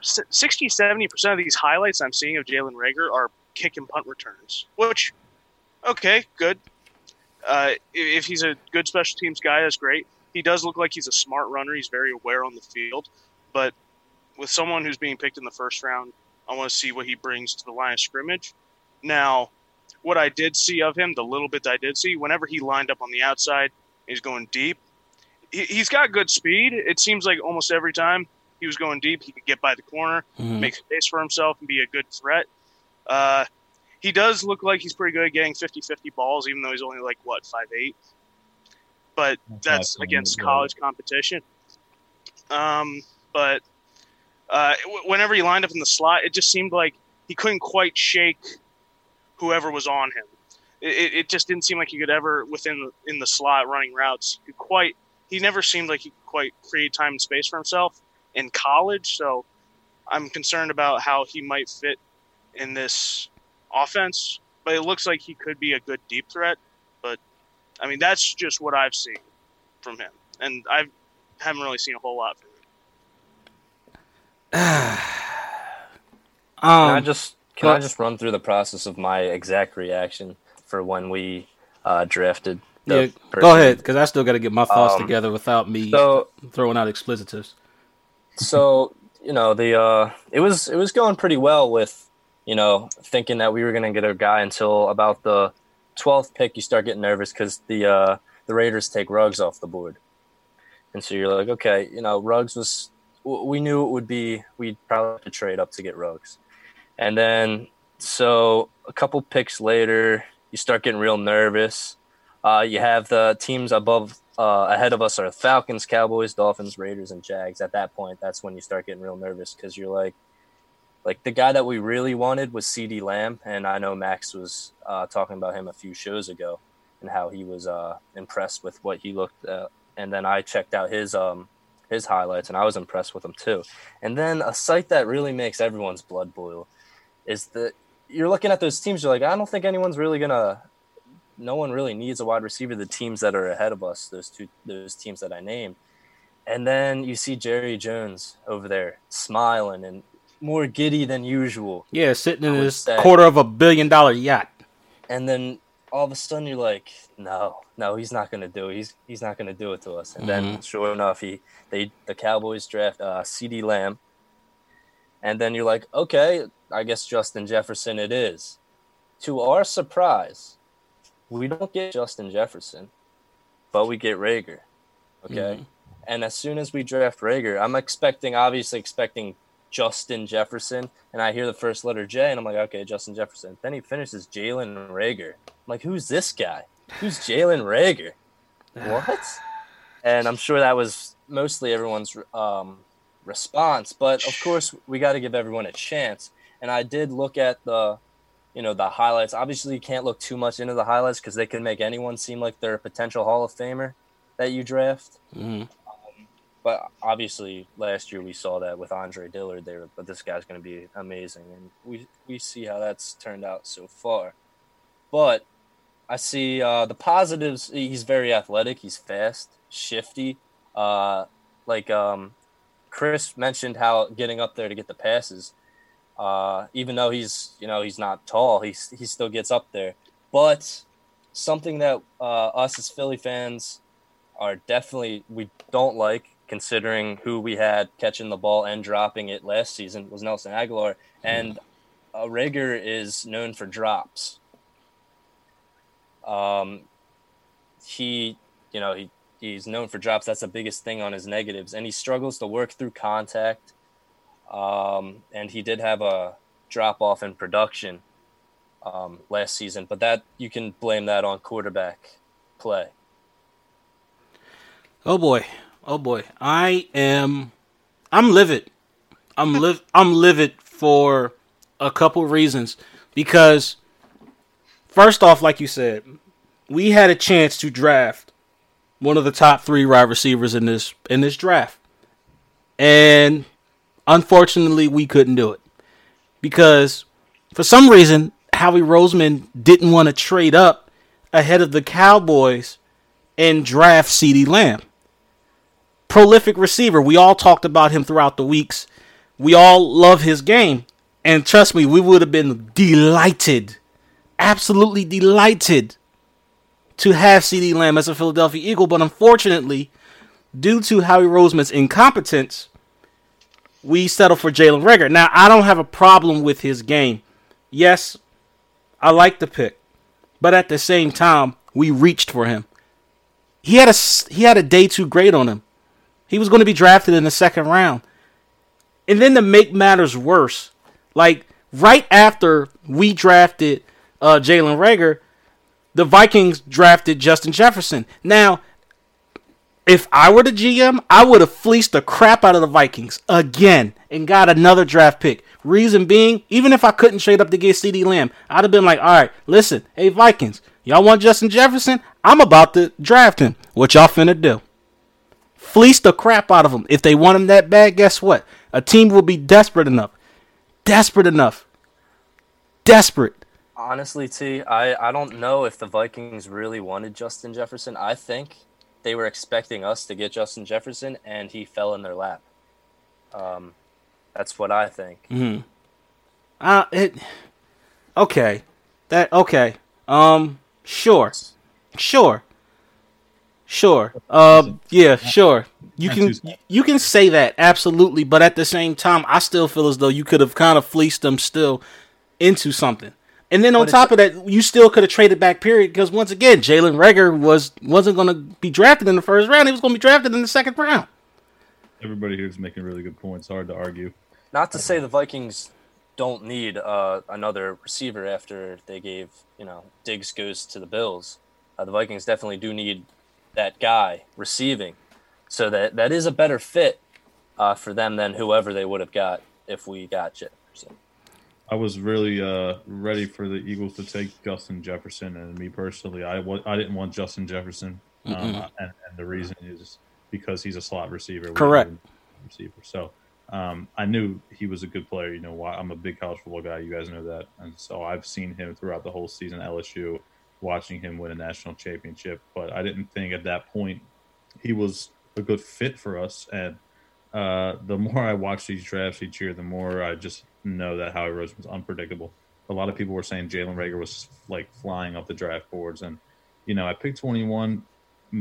60, 70% of these highlights I'm seeing of Jalen Reagor are kick and punt returns, which, okay, good. Uh, if he's a good special teams guy, that's great. He does look like he's a smart runner. He's very aware on the field. But with someone who's being picked in the first round, I want to see what he brings to the line of scrimmage. Now, what I did see of him, the little bit I did see, whenever he lined up on the outside, he's going deep. He's got good speed. It seems like almost every time he was going deep, he could get by the corner, mm-hmm. make space for himself, and be a good threat. Uh, he does look like he's pretty good at getting 50-50 balls, even though he's only like what five eight. But that's, against college competition. Um, but uh, whenever he lined up in the slot, it just seemed like he couldn't quite shake whoever was on him. It, it just didn't seem like he could ever, within the, in the slot running routes, could quite. He never seemed like he could quite create time and space for himself in college. So I'm concerned about how he might fit in this offense. But it looks like he could be a good deep threat. But I mean, that's just what I've seen from him, and I haven't really seen a whole lot from him. um, can I just can I just run through the process of my exact reaction for when we uh, drafted? yeah, go ahead, because I still got to get my thoughts um, together without me so, throwing out explicitives. So you know the uh, it was it was going pretty well with you know thinking that we were going to get a guy until about the 12th pick you start getting nervous because the uh, the Raiders take Rugs off the board, and so you're like, okay, you know, Rugs was we knew it would be we'd probably have to trade up to get Rugs, and then so a couple picks later, you start getting real nervous. Uh, you have the teams above uh, ahead of us are Falcons, Cowboys, Dolphins, Raiders, and Jags. At that point, that's when you start getting real nervous because you're like, like the guy that we really wanted was CeeDee Lamb, and I know Max was uh, talking about him a few shows ago and how he was uh, impressed with what he looked at. And then I checked out his um, his highlights, and I was impressed with him too. And then a sight that really makes everyone's blood boil is that you're looking at those teams. You're like, I don't think anyone's really gonna. No one really needs a wide receiver. The teams that are ahead of us, those two, those teams that I named, and then you see Jerry Jones over there smiling and more giddy than usual. Yeah, sitting in his quarter of a billion dollar yacht. And then all of a sudden you're like, no, no, he's not gonna do it. He's he's not gonna do it to us. And mm-hmm. then sure enough, he they the Cowboys draft uh, CeeDee Lamb. And then you're like, okay, I guess Justin Jefferson it is. To our surprise, we don't get Justin Jefferson, but we get Reagor. Okay. Mm-hmm. And as soon as we draft Reagor, I'm expecting, obviously expecting Justin Jefferson, and I hear the first letter J, and I'm like, okay, Justin Jefferson. Then he finishes Jalen Reagor. I'm like, who's this guy? Who's Jalen Reagor? what? And I'm sure that was mostly everyone's um, response, but of course we got to give everyone a chance. And I did look at the, you know, the highlights. Obviously, you can't look too much into the highlights because they can make anyone seem like they're a potential Hall of Famer that you draft. Mm-hmm. But obviously, last year we saw that with Andre Dillard there. But this guy's going to be amazing, and we we see how that's turned out so far. But I see uh, the positives. He's very athletic. He's fast, shifty. Uh, like um, Chris mentioned, how getting up there to get the passes. Uh, even though he's you know he's not tall, he he still gets up there. But something that uh, us as Philly fans are definitely we don't like considering who we had catching the ball and dropping it last season was Nelson Agholor, and uh, Reagor is known for drops. Um, he, you know, he he's known for drops. That's the biggest thing on his negatives, and he struggles to work through contact. Um, and he did have a drop off in production um, last season, but that you can blame that on quarterback play. Oh boy, Oh boy, I am. I'm livid. I'm live. I'm livid for a couple reasons because first off, like you said, we had a chance to draft one of the top three wide receivers in this in this draft, and unfortunately, we couldn't do it because for some reason Howie Roseman didn't want to trade up ahead of the Cowboys and draft CeeDee Lamb prolific receiver. We all talked about him throughout the weeks we all love his game. And trust me, we would have been delighted, absolutely delighted to have CeeDee Lamb as a Philadelphia Eagle. But unfortunately, due to Howie Roseman's incompetence, we settle for Jalen Reagor. Now, I don't have a problem with his game. Yes, I like the pick, but at the same time, we reached for him. He had a he had a day two grade on him. He was going to be drafted in the second round. And then to make matters worse, like right after we drafted uh, Jalen Reagor, the Vikings drafted Justin Jefferson. Now, if I were the GM, I would have fleeced the crap out of the Vikings again and got another draft pick. Reason being, even if I couldn't trade up to get CeeDee Lamb, I'd have been like, all right, listen, hey, Vikings, y'all want Justin Jefferson? I'm about to draft him. What y'all finna do? Fleece the crap out of him. If they want him that bad, guess what? A team will be desperate enough. Desperate enough. Desperate. Honestly, T, I, I don't know if the Vikings really wanted Justin Jefferson. I think they were expecting us to get Justin Jefferson, and he fell in their lap. Um, that's what I think. Mm-hmm. Uh, it. Okay, that okay. Um, sure, sure, sure. Um, yeah, sure. You can you can say that absolutely, but at the same time, I still feel as though you could have kind of fleeced them still into something. And then on but top of that, you still could have traded back. Period, because once again, Jalen Reagor was wasn't going to be drafted in the first round. He was going to be drafted in the second round. Everybody here is making really good points. Hard to argue. Not to say the Vikings don't need uh, another receiver after they gave you know Diggs goes to the Bills. Uh, the Vikings definitely do need that guy receiving, so that that is a better fit uh, for them than whoever they would have got if we got Jefferson. I was really uh, ready for the Eagles to take Justin Jefferson, and me personally, I w- I didn't want Justin Jefferson, um, and, and, the reason is because he's a slot receiver. Correct. Receiver. So um, I knew he was a good player. You know, I'm a big college football guy. You guys know that, and so I've seen him throughout the whole season at LSU, watching him win a national championship. But I didn't think at that point he was a good fit for us. And uh, the more I watch these drafts each year, the more I just know that Howie Rose was unpredictable. A lot of people were saying Jalen Reagor was like flying off the draft boards, and you know, I picked 21,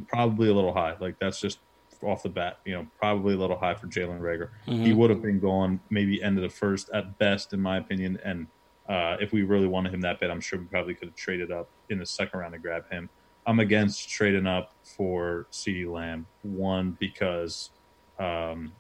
probably a little high. Like that's just off the bat, you know, probably a little high for Jalen Reagor. Mm-hmm. He would have been gone maybe end of the first at best, in my opinion. And uh, if we really wanted him that bad, I'm sure we probably could have traded up in the second round to grab him. I'm against trading up for CeeDee Lamb. One because um,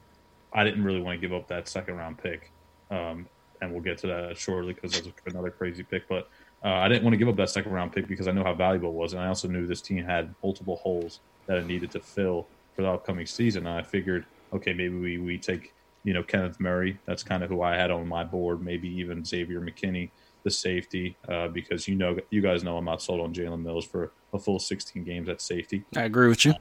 I didn't really want to give up that second round pick um, and we'll get to that shortly because that's another crazy pick. But uh, I didn't want to give up that second round pick because I know how valuable it was, and I also knew this team had multiple holes that it needed to fill for the upcoming season. And I figured, okay, maybe we we take you know Kenneth Murray. That's kind of who I had on my board. Maybe even Xavier McKinney, the safety, uh, because you know you guys know I'm not sold on Jalen Mills for a full 16 games at safety. I agree with you.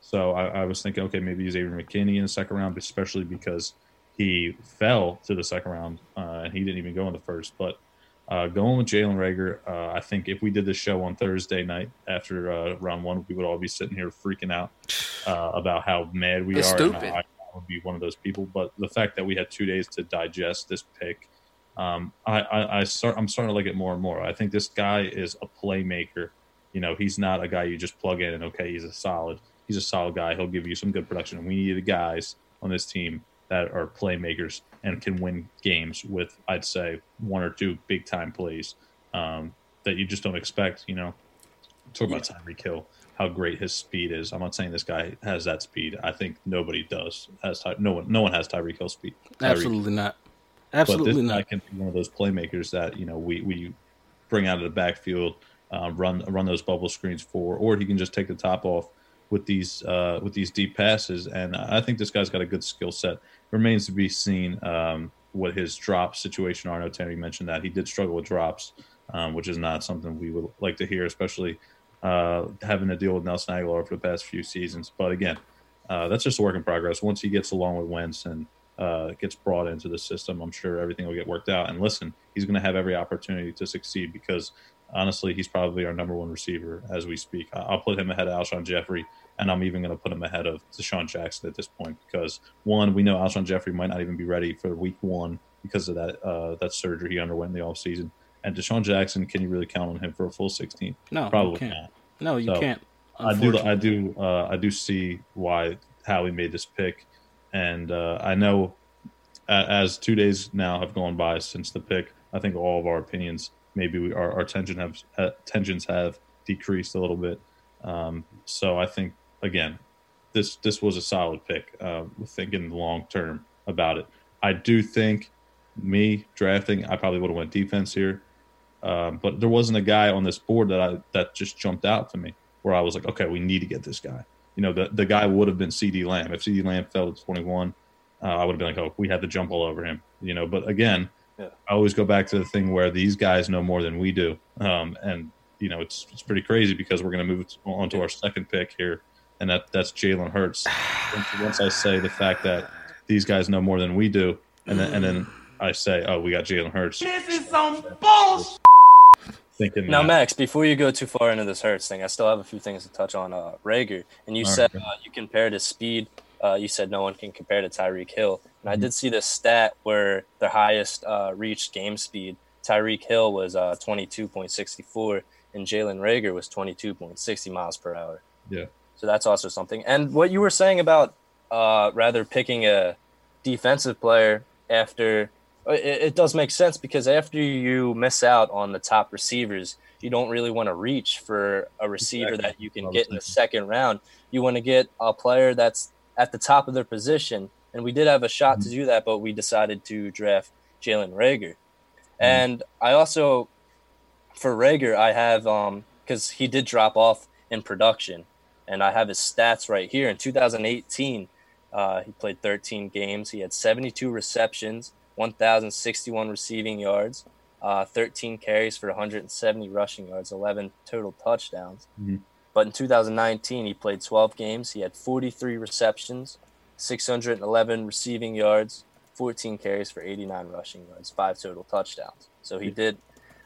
So I, I was thinking, okay, maybe Xavier McKinney in the second round, especially because he fell to the second round uh, and he didn't even go in the first. But uh, going with Jalen Reagor, uh, I think if we did this show on Thursday night after uh, round one, we would all be sitting here freaking out uh, about how mad we it's are. Stupid. I, I, would be one of those people. But the fact that we had two days to digest this pick, um, I, I, I start, I'm starting to like it more and more. I think this guy is a playmaker. You know, he's not a guy you just plug in and okay, he's a solid. He's a solid guy. He'll give you some good production. And we need the guys on this team that are playmakers and can win games with, I'd say, one or two big time plays um, that you just don't expect. You know, talk about Tyreek Hill, how great his speed is. I'm not saying this guy has that speed. I think nobody does. Has Ty- no one? No one has Tyreek Hill speed. Tyreek. Absolutely not. Absolutely but this not. Guy can be one of those playmakers that you know we we bring out of the backfield, uh, run run those bubble screens for, or he can just take the top off with these uh, with these deep passes. And I think this guy's got a good skill set remains to be seen um, what his drop situation know Terry mentioned that he did struggle with drops, um, which is not something we would like to hear, especially uh, having to deal with Nelson Agholor for the past few seasons. But again, uh, that's just a work in progress. Once he gets along with Wentz and uh, gets brought into the system, I'm sure everything will get worked out. And listen, he's going to have every opportunity to succeed because honestly, he's probably our number one receiver as we speak. I'll put him ahead of Alshon Jeffery, and I'm even going to put him ahead of DeSean Jackson at this point because one, we know Alshon Jeffery might not even be ready for Week One because of that uh, that surgery he underwent in the offseason. And DeSean Jackson, can you really count on him for a full 16? No, Probably you can't. not. No, you So, can't. I do, I do, uh, I do see why Howie made this pick, and uh, I know as two days now have gone by since the pick, I think all of our opinions, maybe we, our, our tension have uh, tensions have decreased a little bit. Um, so I think again, this this was a solid pick. Uh, thinking long term about it, I do think me drafting, I probably would have went defense here. Um, but there wasn't a guy on this board that I that just jumped out to me where I was like, okay, we need to get this guy. You know, the the guy would have been CeeDee Lamb. If CeeDee Lamb fell to 21, uh, I would have been like, oh, we had to jump all over him. You know, but again, Yeah. I always go back to the thing where these guys know more than we do, um, and you know, it's it's pretty crazy because we're going to move on to our second pick here, and that that's Jalen Hurts. Once, once I say the fact that these guys know more than we do, and then and then I say, oh, we got Jalen Hurts. This is some bullshit. Thinking Now, that- Max, before you go too far into this Hurts thing, I still have a few things to touch on uh, Reagor. And you All said right. uh, you compared his speed. Uh, you said no one can compare to Tyreek Hill. And. I did see this stat where the highest uh, reached game speed, Tyreek Hill was uh, 22.64, and Jalen Reagor was 22.60 miles per hour. Yeah. So that's also something. And what you were saying about uh, rather picking a defensive player after it, it does make sense because after you miss out on the top receivers, you don't really want to reach for a receiver Exactly. that you can get in the second round. You want to get a player that's at the top of their position. And we did have a shot Mm-hmm. to do that, but we decided to draft Jalen Reagor. Mm-hmm. And I also, for Reagor, I have, um, because he did drop off in production, and I have his stats right here. In 2018, uh, he played 13 games. He had 72 receptions, 1,061 receiving yards, uh, 13 carries for 170 rushing yards, 11 total touchdowns. Mhm. But in 2019, he played 12 games. He had 43 receptions, 611 receiving yards, 14 carries for 89 rushing yards, five total touchdowns. So he did.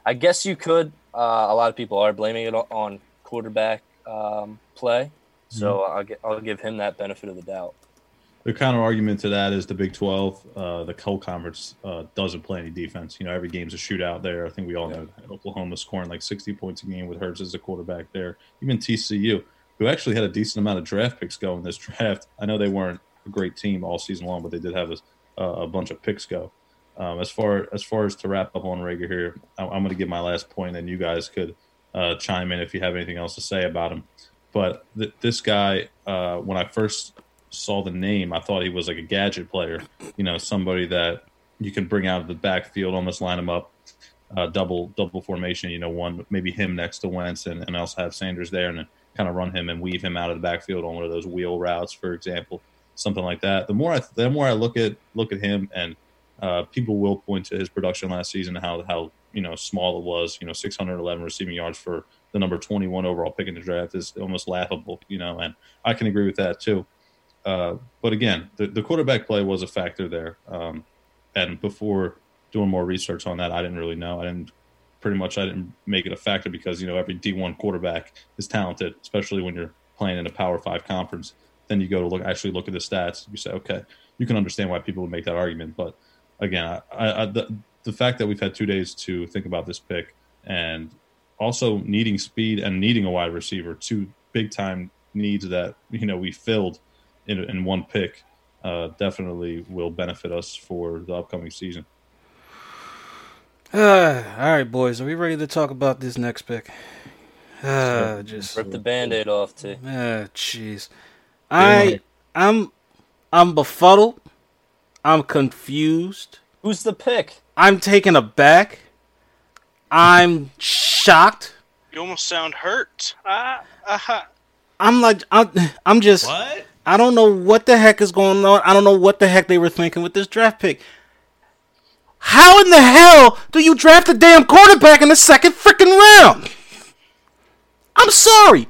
I guess you could. Uh, a lot of people are blaming it on quarterback um, play. So I'll, get, I'll give him that benefit of the doubt. The counter argument to that is the Big 12, uh, the whole conference uh, doesn't play any defense. You know, every game's a shootout there. I think we all know that. Oklahoma scoring like 60 points a game with Hurts as a quarterback there. Even TCU, who actually had a decent amount of draft picks go in this draft. I know they weren't great team all season long, but they did have a, a bunch of picks go. Um, as far as far as to wrap up on Reagor here, I, I'm going to give my last point, and you guys could uh, chime in if you have anything else to say about him. But th- this guy, uh, when I first saw the name, I thought he was like a gadget player. You know, somebody that you can bring out of the backfield, almost line him up, uh, double double formation. You know, one maybe him next to Wentz, and, and also have Sanders there, and kind of run him and weave him out of the backfield on one of those wheel routes, for example, something like that. The more I the more I look at look at him, and uh, people will point to his production last season, how how you know small it was. You know, 611 receiving yards for the number 21 overall pick in the draft is almost laughable. You know, and I can agree with that too. Uh, but again, the, the quarterback play was a factor there. Um, and before doing more research on that, I didn't really know. I didn't pretty much I didn't make it a factor because you know every D1 quarterback is talented, especially when you're playing in a Power Five conference. Then you go to look actually look at the stats. You say, okay, you can understand why people would make that argument. But again, I, I, I, the, the fact that we've had two days to think about this pick and also needing speed and needing a wide receiver, two big time needs that you know we filled in, in one pick, uh, definitely will benefit us for the upcoming season. Uh, all right, boys, are we ready to talk about this next pick? Uh, just Rip the band-aid off, too. Ah, jeez. I I'm I'm befuddled. I'm confused. Who's the pick? I'm taken aback. I'm shocked. You almost sound hurt. Uh I'm like I'm I'm just What? I don't know what the heck is going on. I don't know what the heck they were thinking with this draft pick. How in the hell do you draft a damn quarterback in the second freaking round? I'm sorry.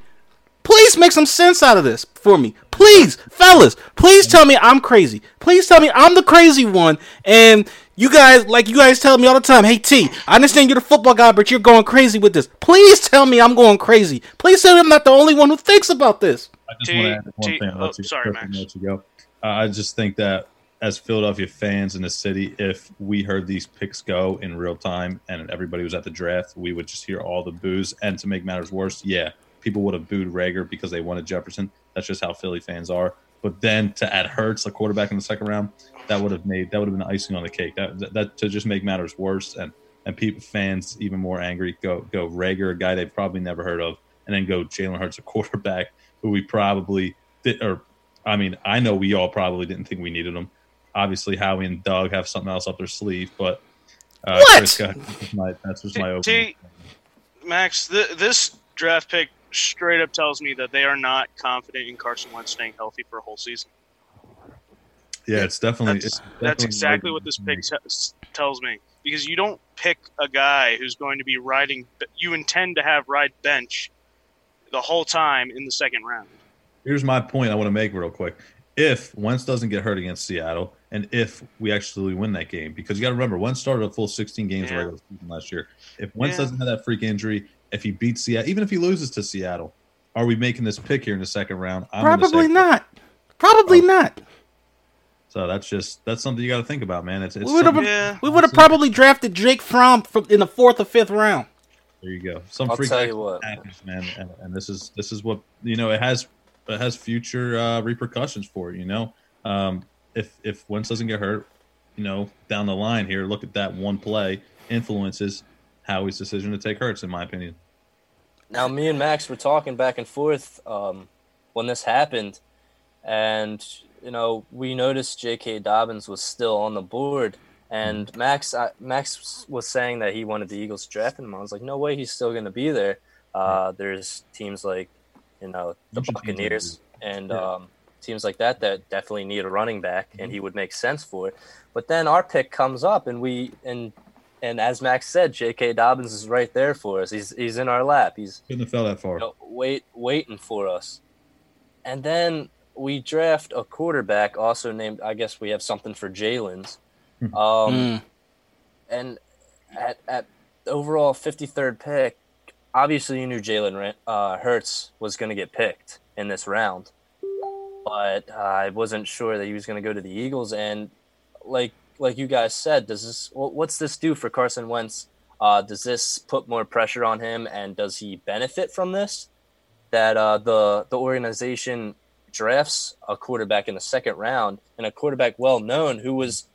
Please make some sense out of this for me. Please, fellas, please tell me I'm crazy. Please tell me I'm the crazy one. And you guys, like you guys tell me all the time, hey T, I understand you're the football guy, but you're going crazy with this. Please tell me I'm going crazy. Please tell me I'm not the only one who thinks about this. I just T- want to add one T- thing. oh, I'll let you, sorry, quickly Max. let you go. Uh, I just think that as Philadelphia fans in the city, if we heard these picks go in real time and everybody was at the draft, we would just hear all the boos. And to make matters worse, yeah, people would have booed Reagor because they wanted Jefferson. That's just how Philly fans are. But then to add Hurts, a quarterback in the second round, that would have made that would have been icing on the cake. That, that, that to just make matters worse and and people fans even more angry. Go go Reagor, a guy they've probably never heard of, and then go Jalen Hurts, a quarterback who we probably did, or I mean, I know we all probably didn't think we needed him. Obviously, Howie and Doug have something else up their sleeve, but uh, What? Chris that's just my, that's just my T- opening. Max, th- this draft pick straight up tells me that they are not confident in Carson Wentz staying healthy for a whole season. Yeah, it's definitely. That's, it's that's exactly what this pick t- tells me. Because you don't pick a guy who's going to be riding, you intend to have ride bench the whole time in the second round. Here's my point I want to make real quick. If Wentz doesn't get hurt against Seattle, and if we actually win that game, because you got to remember, Wentz started a full 16 games Yeah. regular season last year. If Wentz Yeah. doesn't have that freak injury, if he beats Seattle, even if he loses to Seattle, are we making this pick here in the second round? I'm Probably say- not. Probably Oh. not. So that's just that's something you got to think about, man. It's, it's We would have Yeah. we would have probably drafted Jake Fromm from in the fourth or fifth round. there you go. Some I'll freak tell you what. happens, man, and, and this is this is what you know. It has it has future uh, repercussions for it. You know, um, if if Wentz doesn't get hurt, you know, down the line here, look at that one play influences Howie's decision to take Hurts, in my opinion. Now, me and Max were talking back and forth um, when this happened, and you know we noticed J.K. Dobbins was still on the board, and Max I, Max was saying that he wanted the Eagles to draft him. I was like, no way, he's still going to be there. Uh, there's teams like you know the Buccaneers and Yeah. um, teams like that that definitely need a running back, and he would make sense for it. But then our pick comes up, and we and and as Max said, J.K. Dobbins is right there for us. He's he's in our lap. He's Couldn't have fell that far. you know, wait waiting for us. And then we draft a quarterback, also named. I guess we have something for Jalen's. Um, Mm. and at at overall fifty third pick, obviously you knew Jalen uh, Hurts was going to get picked in this round, but I wasn't sure that he was going to go to the Eagles. And like like you guys said, does this what's this do for Carson Wentz? Uh, does this put more pressure on him, and does he benefit from this? That uh, the the organization drafts a quarterback in the second round, and a quarterback well known who was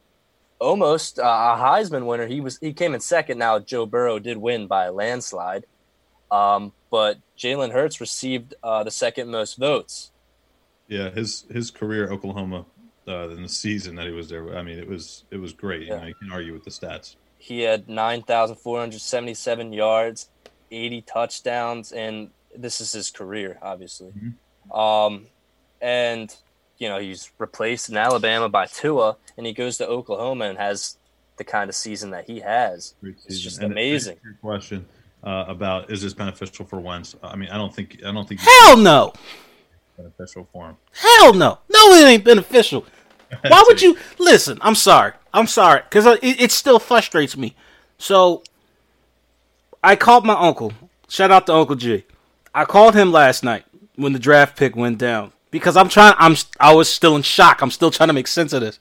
almost uh, a Heisman winner. He was he came in second. Now Joe Burrow did win by a landslide, um, but Jalen Hurts received uh, the second most votes. Yeah, his his career Oklahoma uh, in the season that he was there. I mean, it was it was great. Yeah. You know, you can argue with the stats. He had nine thousand four hundred seventy seven yards, eighty touchdowns, and this is his career, obviously. Um, and you know he's replaced in Alabama by Tua, and he goes to Oklahoma and has the kind of season that he has. It's just And amazing. Your question uh, about is this beneficial for Wentz? I mean, I don't think I don't think Hell no. beneficial for him. Hell no. No, it ain't beneficial. Why would you listen? I'm sorry. I'm sorry because it, it still frustrates me. So I called my uncle. Shout out to Uncle G. I called him last night when the draft pick went down because I'm trying. I'm I was still in shock. I'm still trying to make sense of this.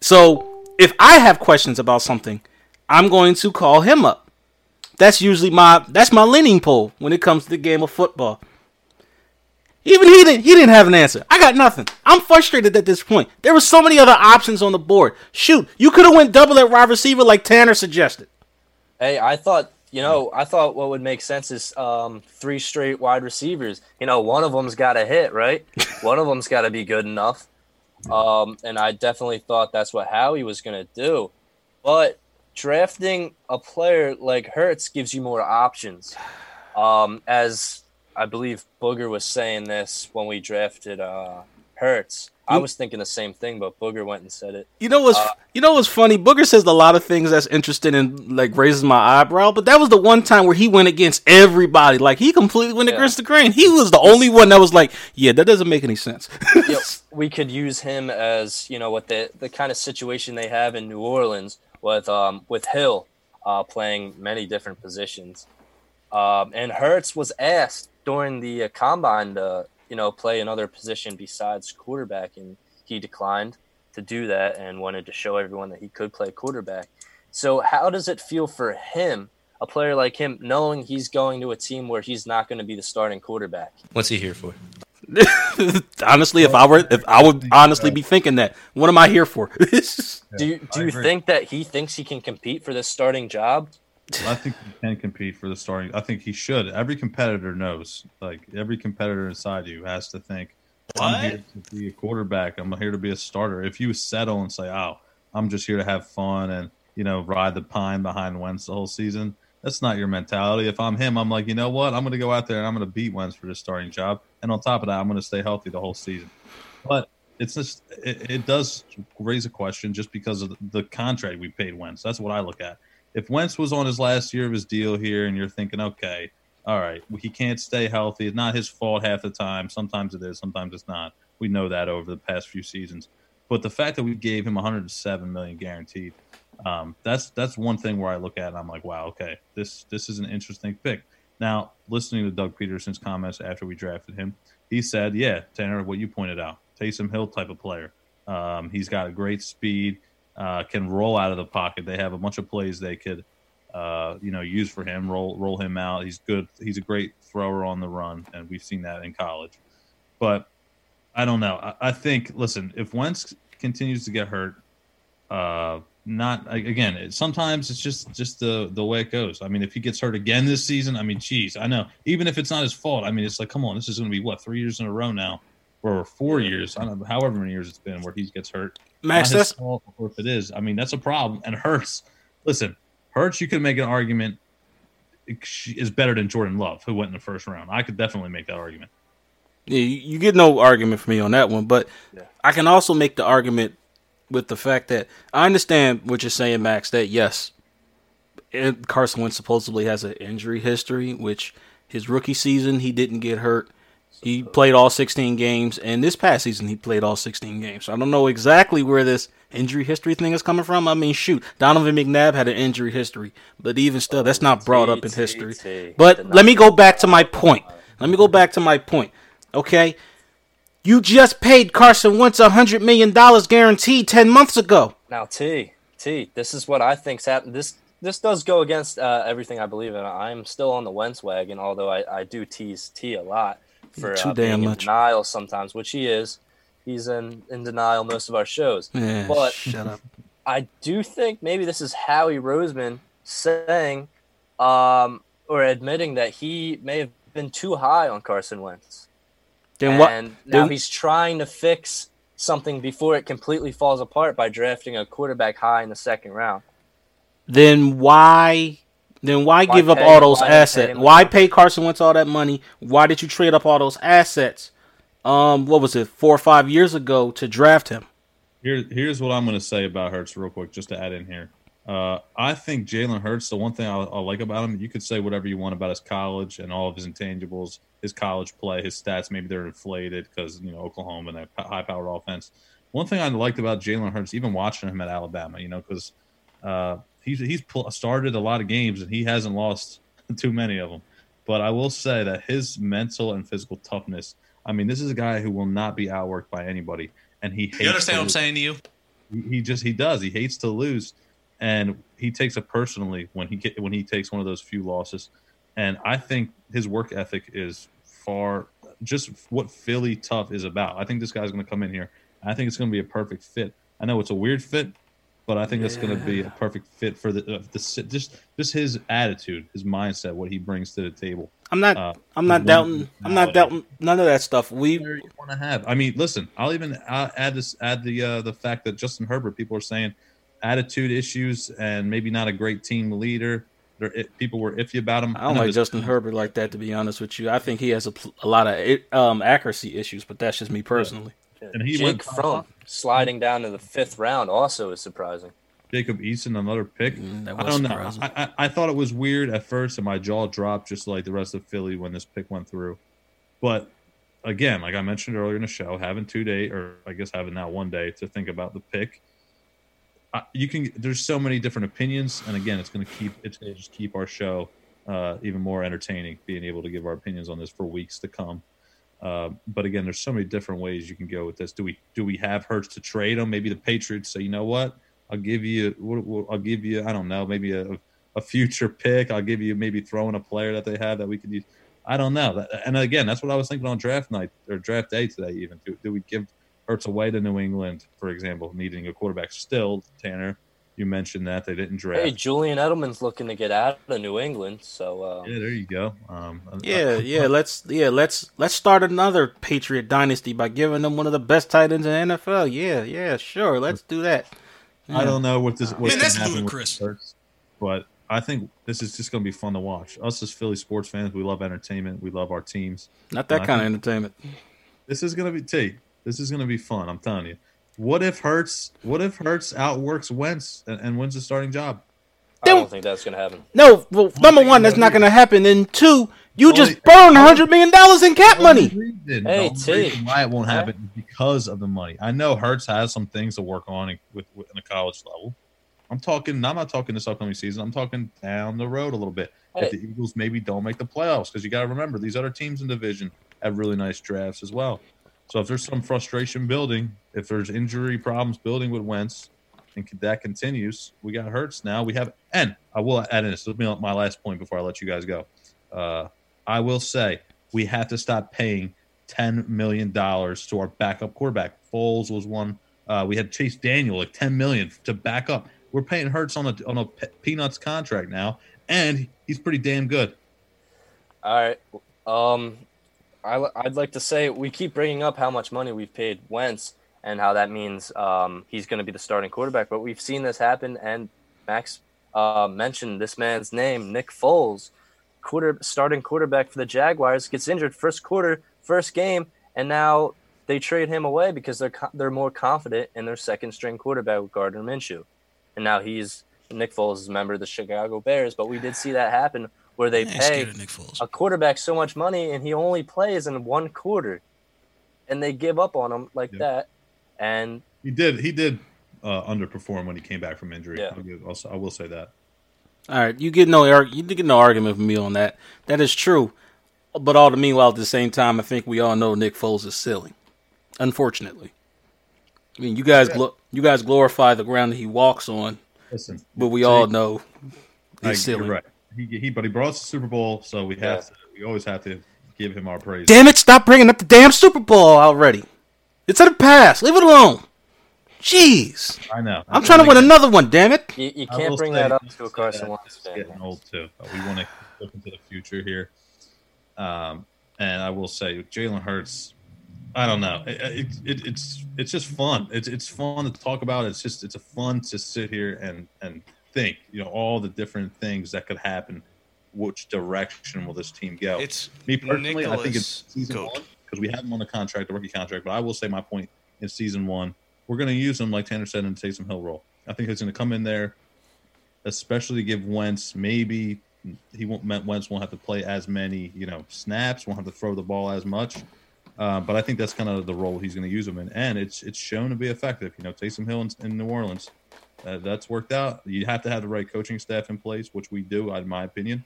So if I have questions about something, I'm going to call him up. That's usually my that's my leaning pole when it comes to the game of football. Even he didn't he didn't have an answer. I got nothing. I'm frustrated at this point. There were so many other options on the board. Shoot, you could have went double at wide receiver like Tanner suggested. Hey, I thought you know I thought what would make sense is um, three straight wide receivers. You know, one of them's got to hit, right? one of them's got to be good enough. Um, and I definitely thought that's what Howie was going to do. But drafting a player like Hurts gives you more options. Um, as I believe Booger was saying this when we drafted uh, Hurts. I was thinking the same thing, but Booger went and said it. You know what's you know what's funny? Booger says a lot of things that's interesting and like raises my eyebrow, but that was the one time where he went against everybody. Like he completely went Yeah. against the grain. He was the only one that was like, "Yeah, that doesn't make any sense." know, we could use him as you know what the the kind of situation they have in New Orleans with um with Hill uh, playing many different positions. Um, and Hurts was asked during the uh, combine to you know, play another position besides quarterback, and he declined to do that and wanted to show everyone that he could play quarterback. So, how does it feel for him, a player like him, knowing he's going to a team where he's not going to be the starting quarterback? What's he here for? honestly, if I were, if I would honestly be thinking that, what am I here for? do you, do you think that he thinks he can compete for this starting job? I think he can compete for the starting. I think he should. Every competitor knows. Like every competitor inside you has to think, I'm here to be a quarterback. I'm here to be a starter. If you settle and say, "Oh, I'm just here to have fun and you know ride the pine behind Wentz the whole season," that's not your mentality. If I'm him, I'm like, you know what? I'm going to go out there and I'm going to beat Wentz for this starting job. And on top of that, I'm going to stay healthy the whole season. But it's just it, it does raise a question just because of the contract we paid Wentz. That's what I look at if Wentz was on his last year of his deal here and you're thinking, okay, all right, he can't stay healthy. It's not his fault half the time. Sometimes it is, sometimes it's not. We know that over the past few seasons. But the fact that we gave him 107 million guaranteed, um, that's that's one thing where I look at and I'm like, wow, okay, this this is an interesting pick. Now, listening to Doug Pederson's comments after we drafted him, he said, yeah, Tanner, what you pointed out, Taysom Hill type of player. Um, he's got a great speed uh, can roll out of the pocket. They have a bunch of plays they could, uh, you know, use for him. Roll roll him out. He's good. He's a great thrower on the run, and we've seen that in college. But I don't know. I, I think listen, if Wentz continues to get hurt, uh, not again. It, sometimes it's just just the the way it goes. I mean, if he gets hurt again this season, I mean, geez, I know. Even if it's not his fault, I mean, it's like, come on, this is going to be what three years in a row now, or four years. I don't know, however many years it's been where he gets hurt. Max, that's or if it is, I mean, that's a problem. And Hurts, listen, Hurts, you could make an argument is better than Jordan Love, who went in the first round. I could definitely make that argument. Yeah, you get no argument from me on that one, but yeah. I can also make the argument with the fact that I understand what you're saying, Max. That yes, Carson Wentz supposedly has an injury history, which his rookie season he didn't get hurt. He played all 16 games, and this past season he played all 16 games. So I don't know exactly where this injury history thing is coming from. I mean, shoot, Donovan McNabb had an injury history, but even still, that's not brought up in history. But let me go back to my point. Let me go back to my point. Okay, you just paid Carson Wentz a hundred million dollars guaranteed ten months ago. Now, T, T, this is what I think's happened. This this does go against uh, everything I believe in. I'm still on the Wentz wagon, although I, I do tease T a lot for Too uh, damn being in denial sometimes, which he is. He's in, in denial most of our shows. Yeah, but shut up. I do think maybe this is Howie Roseman saying um, or admitting that he may have been too high on Carson Wentz. Then what? And now then, he's trying to fix something before it completely falls apart by drafting a quarterback high in the second round. Then why then why, why give pay, up all those assets? Why pay Carson Wentz all that money? Why did you trade up all those assets? Um, what was it, four or five years ago to draft him? Here, here's what I'm going to say about Hurts, real quick, just to add in here. Uh, I think Jalen Hurts. The one thing I, I, like about him, you could say whatever you want about his college and all of his intangibles, his college play, his stats. Maybe they're inflated because you know Oklahoma and that high-powered offense. One thing I liked about Jalen Hurts, even watching him at Alabama, you know, because uh, he's he's started a lot of games and he hasn't lost too many of them. But I will say that his mental and physical toughness. I mean, this is a guy who will not be outworked by anybody, and he. you understand what I'm saying to you? He, he just he does. He hates to lose, and he takes it personally when he get, when he takes one of those few losses. And I think his work ethic is far just what Philly tough is about. I think this guy's going to come in here. I think it's going to be a perfect fit. I know it's a weird fit, but I think yeah. that's going to be a perfect fit for the, uh, the just just his attitude, his mindset, what he brings to the table. I'm not. Uh, I'm not doubting. I'm not doubting none of that stuff. We want to have. I mean, listen. I'll even I'll add this. Add the uh, the fact that Justin Herbert. People are saying attitude issues and maybe not a great team leader. It, people were iffy about him. I don't like Justin Herbert like that. To be honest with you, I think he has a, a lot of um, accuracy issues, but that's just me personally. And he Jake went Fromm sliding down to the fifth round also is surprising. Jacob Eason, another pick. Mm, I don't surprising. know. I, I, I, thought it was weird at first, and my jaw dropped just like the rest of Philly when this pick went through. But again, like I mentioned earlier in the show, having two day, or I guess having now one day to think about the pick. you can. There's so many different opinions, and again, it's going to keep. It's going to just keep our show uh, even more entertaining, being able to give our opinions on this for weeks to come. Uh, but again, there's so many different ways you can go with this. Do we do we have Hurts to trade him? Maybe the Patriots say, you know what, I'll give you, I'll give you, I don't know, maybe a, a future pick. I'll give you maybe throwing a player that they have that we could use. I don't know. And again, that's what I was thinking on draft night or draft day today. Even do, do we give Hurts away to New England, for example, needing a quarterback? Still, Tanner, you mentioned that they didn't draft. Hey, Julian Edelman's looking to get out of New England, so uh, yeah, there you go. Um, yeah, yeah. Let's yeah let's let's start another Patriot dynasty by giving them one of the best tight ends in the NFL. Yeah, yeah, sure. Let's do that. Yeah. I don't know what this what's Man, that's ludicrous. Hurts, but I think this is just going to be fun to watch. Us as Philly sports fans, we love entertainment. We love our teams. Not that kind of entertainment. This is going to be T. This is going to be fun. I'm telling you. What if Hurts? What if Hurts outworks Wentz and, and wins the starting job? I don't think that's going to happen. No, well, number one, that's not going to happen. And two, you just burned hundred million dollars in cap money. Hey, T. Why it won't happen because of the money. I know Hurts has some things to work on with, with in the college level. I'm talking. I'm not talking this upcoming season. I'm talking down the road a little bit. Hey. If the Eagles maybe don't make the playoffs, because you got to remember these other teams in division have really nice drafts as well. So if there's some frustration building, if there's injury problems building with Wentz, and that continues, we got Hurts now. We have, and I will add in this. Will be my last point before I let you guys go. Uh, I will say we have to stop paying ten million dollars to our backup quarterback. Foles was one. Uh, we had Chase Daniel like ten million to back up. We're paying Hurts on a on a peanuts contract now, and he's pretty damn good. All right. Um, I, would like to say we keep bringing up how much money we've paid Wentz and how that means um, he's going to be the starting quarterback. But we've seen this happen, and Max uh, mentioned this man's name, Nick Foles, quarter starting quarterback for the Jaguars, gets injured first quarter, first game, and now they trade him away because they're they're more confident in their second string quarterback with Gardner Minshew, and now he's Nick Foles is a member of the Chicago Bears. But we did see that happen where they pay a quarterback so much money and he only plays in one quarter, and they give up on him like yep. that. And he did he did uh, underperform when he came back from injury. Yeah. I'll, I will say that. All right, you get no you get no argument from me on that. That is true, but all the meanwhile, at the same time, I think we all know Nick Foles is silly. Unfortunately, I mean, you guys glo- you guys glorify the ground that he walks on. Listen, but we all know he's I, silly. right. He, he, but he brought us the Super Bowl, so we have to. We always have to give him our praise. Damn it! Stop bringing up the damn Super Bowl already. It's in the past. Leave it alone. Jeez. I know. I'm, I'm trying to win another one. Damn it! You, you can't bring that up to a Carson Wentz Getting old too. But we want to look into the future here. Um, and I will say, Jalen Hurts. I don't know. It, it, it, it's it's just fun. It's it's fun to talk about. It's just it's a fun to sit here and and think. You know all the different things that could happen. Which direction will this team go? It's me personally. Nicholas I think it's season one because we have him on the contract, the rookie contract. But I will say my point in season one, we're going to use him like Tanner said in the Taysom Hill role. I think he's going to come in there, especially give Wentz maybe he won't Wentz won't have to play as many you know snaps, won't have to throw the ball as much. Uh, but I think that's kind of the role he's going to use him in, and it's it's shown to be effective. You know, Taysom Hill in, in New Orleans, uh, that's worked out. You have to have the right coaching staff in place, which we do, in my opinion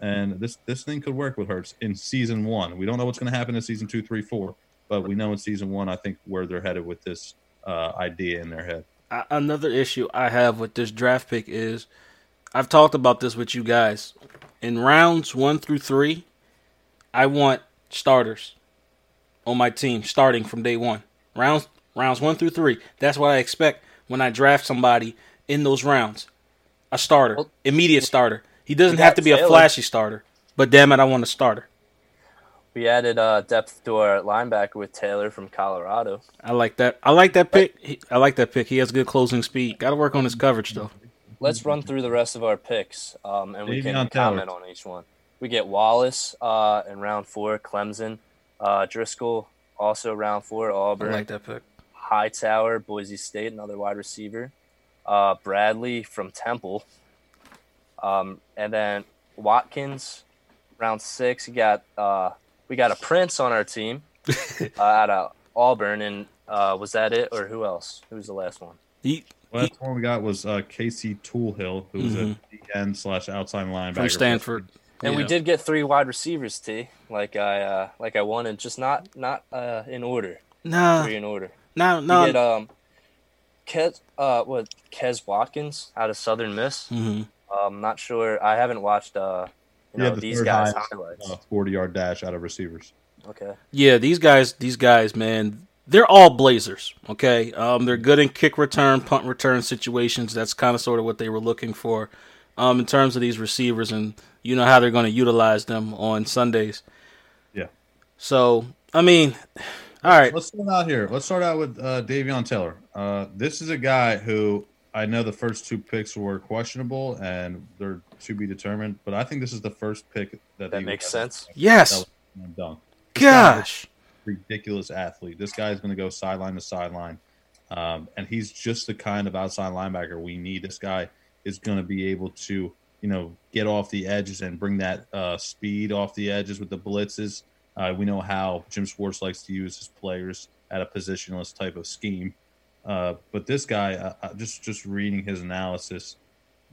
and this this thing could work with Hurts in season one. We don't know what's going to happen in season two, three, four, but we know in season one, I think where they're headed with this uh, idea in their head. Another issue I have with this draft pick is I've talked about this with you guys. In rounds one through three, I want starters on my team starting from day one. Rounds rounds one through three. That's what I expect when I draft somebody in those rounds. A starter, immediate starter. He doesn't have to be Taylor. a flashy starter, but damn it, I want a starter. We added uh, depth to our linebacker with Taylor from Colorado. I like that. I like that pick. He, I like that pick. He has good closing speed. Got to work on his coverage though. Let's run through the rest of our picks, um, and we can comment on each one. We get Wallace uh, in round four, Clemson, uh, Driscoll also round four, Auburn. I like that pick. Hightower, Boise State, another wide receiver. Uh, Bradley from Temple, um, and then Watkins, round six. You got uh, we got a Prince on our team uh, out of Auburn, and uh, was that it, or who else? Who was the last one? He, last one we got was uh, Casey Toohill, who was mm-hmm. a DN slash outside linebacker from Stanford. And we did get three wide receivers, T. Like I uh, like I wanted, just not not uh, in order. Nah, Three in order. No, We no. get um, Quez uh, what Quez Watkins out of Southern Miss. hmm Um, not sure. I haven't watched uh, you know had the these guys highest, highlights. Uh, Forty yard dash out of receivers. Okay. Yeah, these guys, these guys, man, they're all blazers. Okay, um, they're good in kick return, punt return situations. That's kind of sort of what they were looking for, um, in terms of these receivers, and you know how they're going to utilize them on Sundays. Yeah. So, I mean, all right, Let's start out here. Let's start out with uh, Davion Taylor. Uh, this is a guy who I know the first two picks were questionable and they're to be determined, but I think this is the first pick that That makes would have sense. yes, done. gosh, ridiculous athlete. This guy is going to go sideline to sideline, um, and he's just the kind of outside linebacker we need. This guy is going to be able to, you know, get off the edges and bring that uh, speed off the edges with the blitzes. Uh, we know how Jim Schwartz likes to use his players at a positionless type of scheme. Uh, but this guy, uh, uh, just just reading his analysis,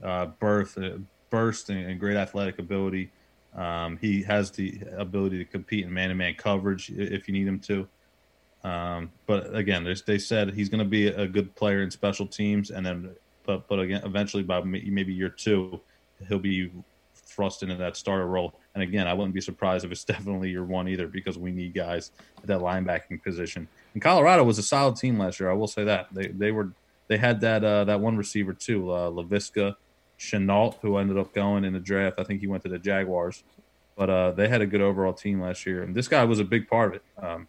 uh, birth, uh, burst, and, and great athletic ability. Um, he has the ability to compete in man-to-man coverage if you need him to. Um, but again, they said he's going to be a good player in special teams, and then, but but again, eventually by maybe year two, he'll be thrust into that starter role. And again, I wouldn't be surprised if it's definitely your one either, because we need guys at that linebacking position. And Colorado was a solid team last year. I will say that they they were they had that uh, that one receiver too, uh, Laviska Shenault, who ended up going in the draft. I think he went to the Jaguars, but uh, they had a good overall team last year, and this guy was a big part of it. Um,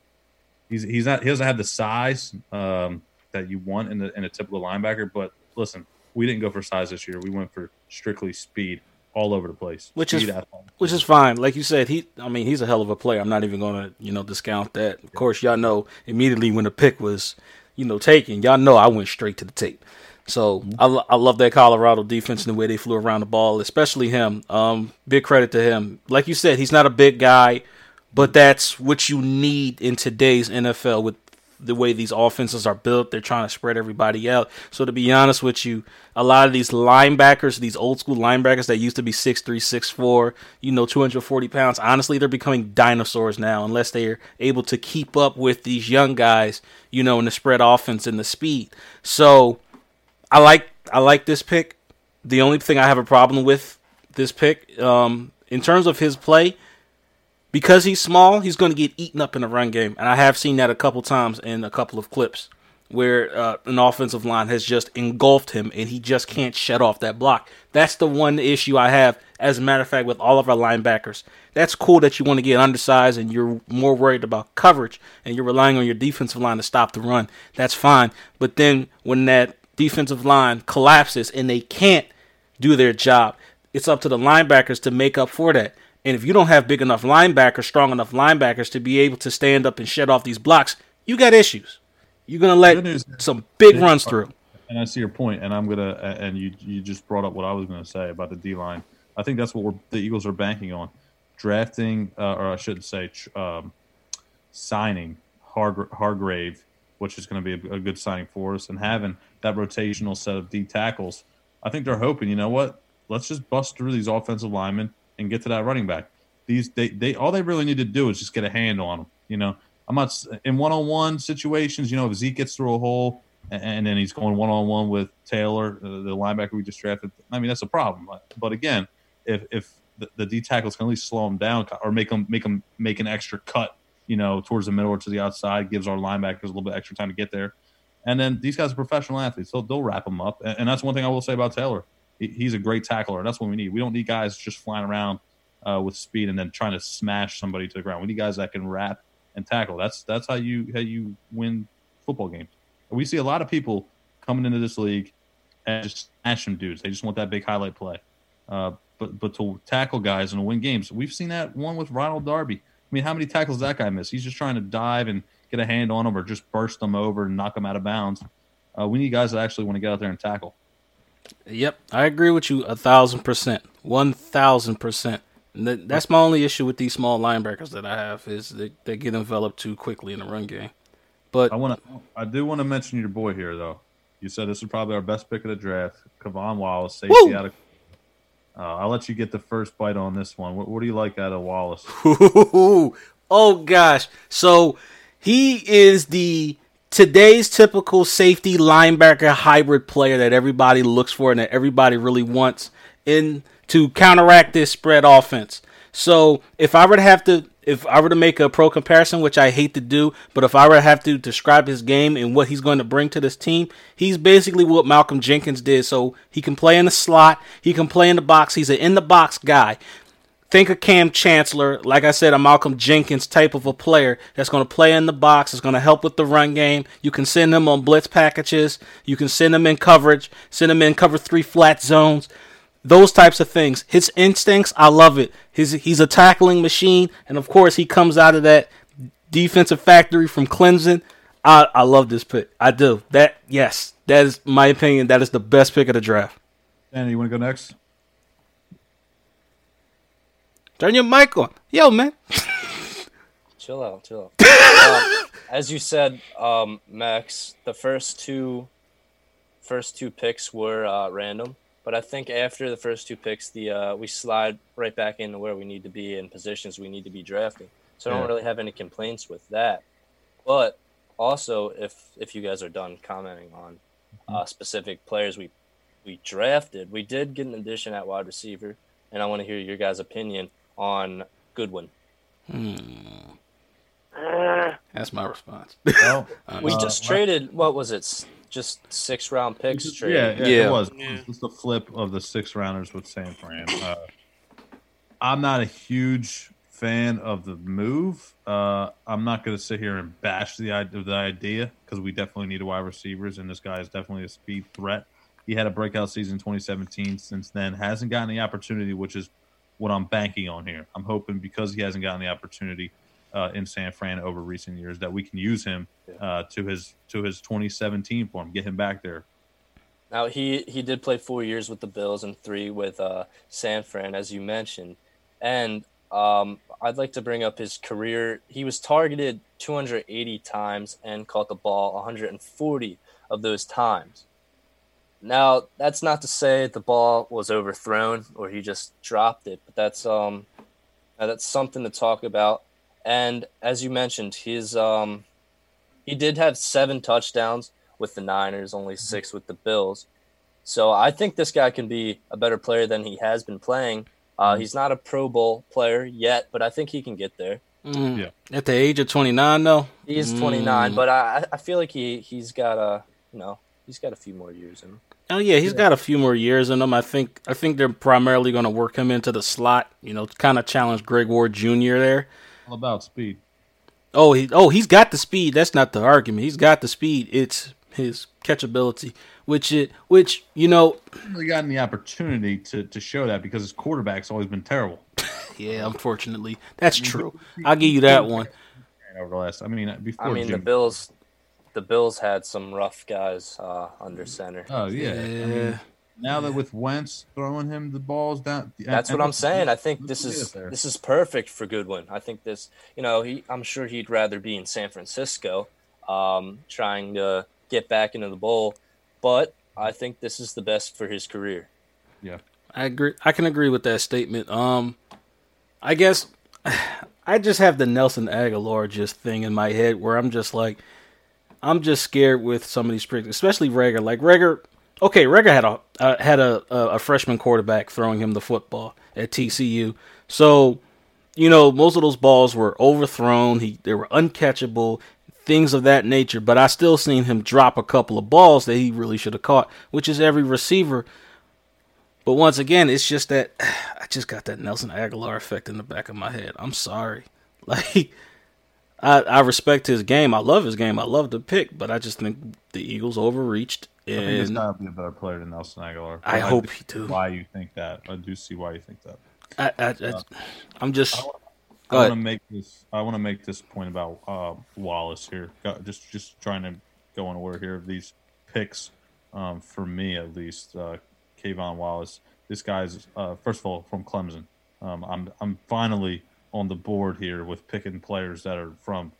he's he's not he doesn't have the size um, that you want in the in a typical linebacker, but listen, we didn't go for size this year. We went for strictly speed all over the place, Which is- which is fine. Like you said, he, I mean, he's a hell of a player. I'm not even going to, you know, discount that. Of course, y'all know immediately when the pick was, you know, taken, y'all know I went straight to the tape. So I, I love that Colorado defense and the way they flew around the ball, especially him. Um, big credit to him. Like you said, he's not a big guy, but that's what you need in today's NFL with the way these offenses are built. They're trying to spread everybody out. So to be honest with you, a lot of these linebackers, these old school linebackers that used to be 6'3", 6'4", you know, 240 pounds, honestly, they're becoming dinosaurs now unless they're able to keep up with these young guys, you know, in the spread offense and the speed. So I like I like this pick. The only thing I have a problem with this pick, um, in terms of his play, because he's small, he's going to get eaten up in the run game, and I have seen that a couple times in a couple of clips where uh, an offensive line has just engulfed him, and he just can't shut off that block. That's the one issue I have. As a matter of fact, with all of our linebackers, that's cool that you want to get undersized and you're more worried about coverage and you're relying on your defensive line to stop the run. That's fine, but then when that defensive line collapses and they can't do their job. It's up to the linebackers to make up for that. And if you don't have big enough linebackers, strong enough linebackers to be able to stand up and shed off these blocks, you got issues. You're gonna let news- some big runs through. And I see your point, and I'm gonna and you you just brought up what I was gonna say about the D line. I think that's what we're, the Eagles are banking on, drafting, uh, or I shouldn't say, um, signing Harg- Hargrave, which is going to be a, a good signing for us, and having that rotational set of D tackles. I think they're hoping, you know what? Let's just bust through these offensive linemen and get to that running back. These they, they all they really need to do is just get a handle on them. You know, I'm not in one on one situations. You know, if Zeke gets through a hole and, and then he's going one on one with Taylor, uh, the linebacker we just drafted. I mean, that's a problem. But, again, if if the, the D tackles can at least slow him down or make them make them make an extra cut, you know, towards the middle or to the outside, gives our linebackers a little bit extra time to get there. And then these guys are professional athletes, so they'll wrap them up. And, and that's one thing I will say about Taylor. He, he's a great tackler. That's what we need. We don't need guys just flying around uh, with speed and then trying to smash somebody to the ground. We need guys that can wrap and tackle. That's that's how you how you win football games. We see a lot of people coming into this league and just smashing dudes. They just want that big highlight play. Uh, but but to tackle guys and win games, we've seen that one with Ronald Darby. I mean, how many tackles that guy miss? He's just trying to dive and get a hand on them or just burst them over and knock them out of bounds. Uh, we need guys that actually want to get out there and tackle. Yep, I agree with you a thousand percent, one thousand percent. That's my only issue with these small linebackers that I have is they, they get enveloped too quickly in the run game. But I want to. I do want to mention your boy here, though. You said this is probably our best pick of the draft, K'Von Wallace, safety Woo! out of. Uh, I'll let you get the first bite on this one. What, what do you like out of Wallace? oh gosh. So he is the today's typical safety linebacker hybrid player that everybody looks for and that everybody really wants in to counteract this spread offense. So if I were to have to if I were to make a pro comparison, which I hate to do, but if I were to have to describe his game and what he's going to bring to this team, he's basically what Malcolm Jenkins did. So he can play in the slot, he can play in the box. He's an in the box guy. Think of Kam Chancellor, like I said, a Malcolm Jenkins type of a player that's going to play in the box, is going to help with the run game. You can send him on blitz packages, you can send him in coverage, send him in cover three flat zones those types of things. His instincts, I love it. He's a tackling machine, and of course he comes out of that defensive factory from Clemson. I, I love this pick. I do. That yes, that is my opinion. That is the best pick of the draft. Danny, you want to go next? Turn your mic on, yo man. chill out, chill out. um, as you said, um, Max, the first two, first two picks were uh, random. But I think after the first two picks, the uh, we slide right back into where we need to be in positions we need to be drafting. So I don't really have any complaints with that. But also, if if you guys are done commenting on uh, specific players we we drafted, we did get an addition at wide receiver, and I want to hear your guys' opinion on Goodwin. Hmm. That's my response. Well, We uh, just traded. What was it? Just six round picks. Just- trade. yeah, yeah, Yeah. it was. Yeah. It was the flip of the six rounders with San Fran. Uh, I'm not a huge fan of the move. Uh, I'm not going to sit here and bash the idea, the idea because we definitely need a wide receivers, and this guy is definitely a speed threat. He had a breakout season in 2017. Since then, hasn't gotten the opportunity, which is what I'm banking on here. I'm hoping because he hasn't gotten the opportunity uh, in San Fran over recent years that we can use him uh, to his to his 2017 form, get him back there. Now he he did play four years with the Bills and three with uh, San Fran, as you mentioned, and um, I'd like to bring up his career. He was targeted 280 times and caught the ball 140 of those times. Now that's not to say the ball was overthrown or he just dropped it, but that's um uh, that's something to talk about. And as you mentioned, his um he did have seven touchdowns with the Niners, only six with the Bills. So I think this guy can be a better player than he has been playing. Uh, he's not a Pro Bowl player yet, but I think he can get there. Mm. Yeah. At the age of 29, though. He is 29, Mm. but I I feel like he he's got a you know he's got a few more years in him. Oh yeah, he's got a few more years in him. I think. I think they're primarily going to work him into the slot. You know, kind of challenge Greg Ward Jr. there. All about speed. Oh, he oh he's got the speed. That's not the argument. He's got the speed. It's his catchability, which it which you know. Hasn't really gotten the opportunity to, to show that because his quarterback's always been terrible. Yeah, unfortunately, that's true. I'll give you that one. Over the last, I mean, uh, before I mean the Bills, the Bills had some rough guys uh, under center. Oh yeah. I mean, Yeah. now that with Wentz throwing him the balls down, That's what I'm saying. I think this is this is perfect for Goodwin. I think this, you know, he I'm sure he'd rather be in San Francisco, um, trying to get back into the bowl, but I think this is the best for his career. Yeah, I agree. I can agree with that statement. Um, I guess I just have the Nelson Agholor just thing in my head where I'm just like, I'm just scared with some of these picks, especially Reagor. Like Reagor, okay, Reagor had a uh, had a, a a freshman quarterback throwing him the football at TCU, so you know most of those balls were overthrown. He they were uncatchable, things of that nature. But I still seen him drop a couple of balls that he really should have caught, which is every receiver. But once again, it's just that I just got that Nelson Agholor effect in the back of my head. I'm sorry. Like I I respect his game. I love his game. I love the pick, but I just think the Eagles overreached I think and guy will be a better player than Nelson Agholor. I But hope do he do. Why you think that? I do see why you think that. I, I, I I'm just I want to make this. I want to make this point about uh, Wallace here. Got- Just, just trying to go in order here of these picks. Um, for me, at least, uh, K'Von Wallace. This guy's uh, first of all from Clemson. Um, I'm, I'm finally on the board here with picking players that are from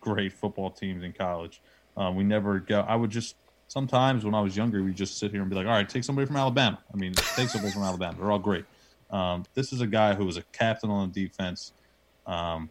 great football teams in college. Um, we never go. I would just sometimes when I was younger, we just sit here and be like, all right, take somebody from Alabama. I mean, take somebody from Alabama. They're all great. Um, this is a guy who was a captain on the defense. Um,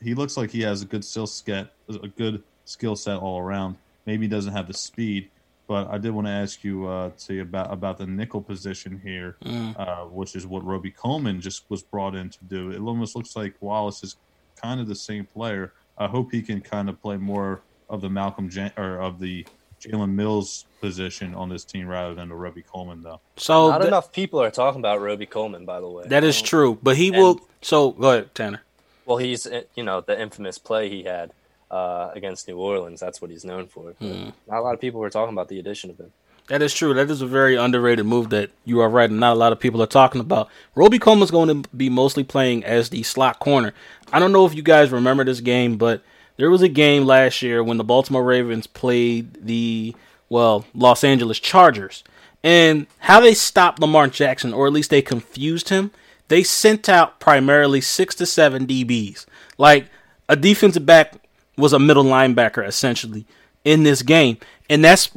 he looks like he has a good skill set, a good skill set all around. Maybe he doesn't have the speed, but I did want to ask you uh, to about about the nickel position here, Mm. uh, which is what Robey-Coleman just was brought in to do. It almost looks like Wallace is kind of the same player. I hope he can kind of play more of the Malcolm Jan- or of the Jalen Mills position on this team rather than the Robey-Coleman, though. So Not th- enough people are talking about Robey-Coleman, by the way. that is Um, true, but he and- will. So go ahead, Tanner. Well, he's uh, you know the infamous play he had uh, against New Orleans. That's what he's known for. Hmm. Not a lot of people were talking about the addition of him. That is true. That is a very underrated move that you are right, and not a lot of people are talking about. Robey-Coleman's going to be mostly playing as the slot corner. I don't know if you guys remember this game, but there was a game last year when the Baltimore Ravens played the well Los Angeles Chargers, and how they stopped Lamar Jackson, or at least they confused him. They sent out primarily six to seven DBs, like a defensive back was a middle linebacker essentially in this game, and that's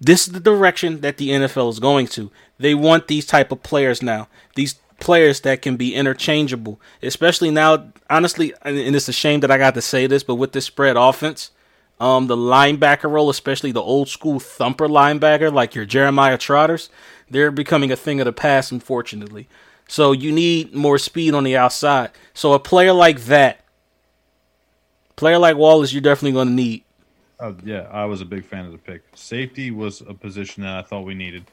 this is the direction that the NFL is going to. They want these type of players now. These players that can be interchangeable, especially now. Honestly, and it's a shame that I got to say this, but with this spread offense, um, the linebacker role, especially the old school thumper linebacker like your Jeremiah Trotters, they're becoming a thing of the past, unfortunately. So you need more speed on the outside. So a player like that, player like Wallace, you're definitely going to need. Oh, yeah, I was a big fan of the pick. Safety was a position that I thought we needed,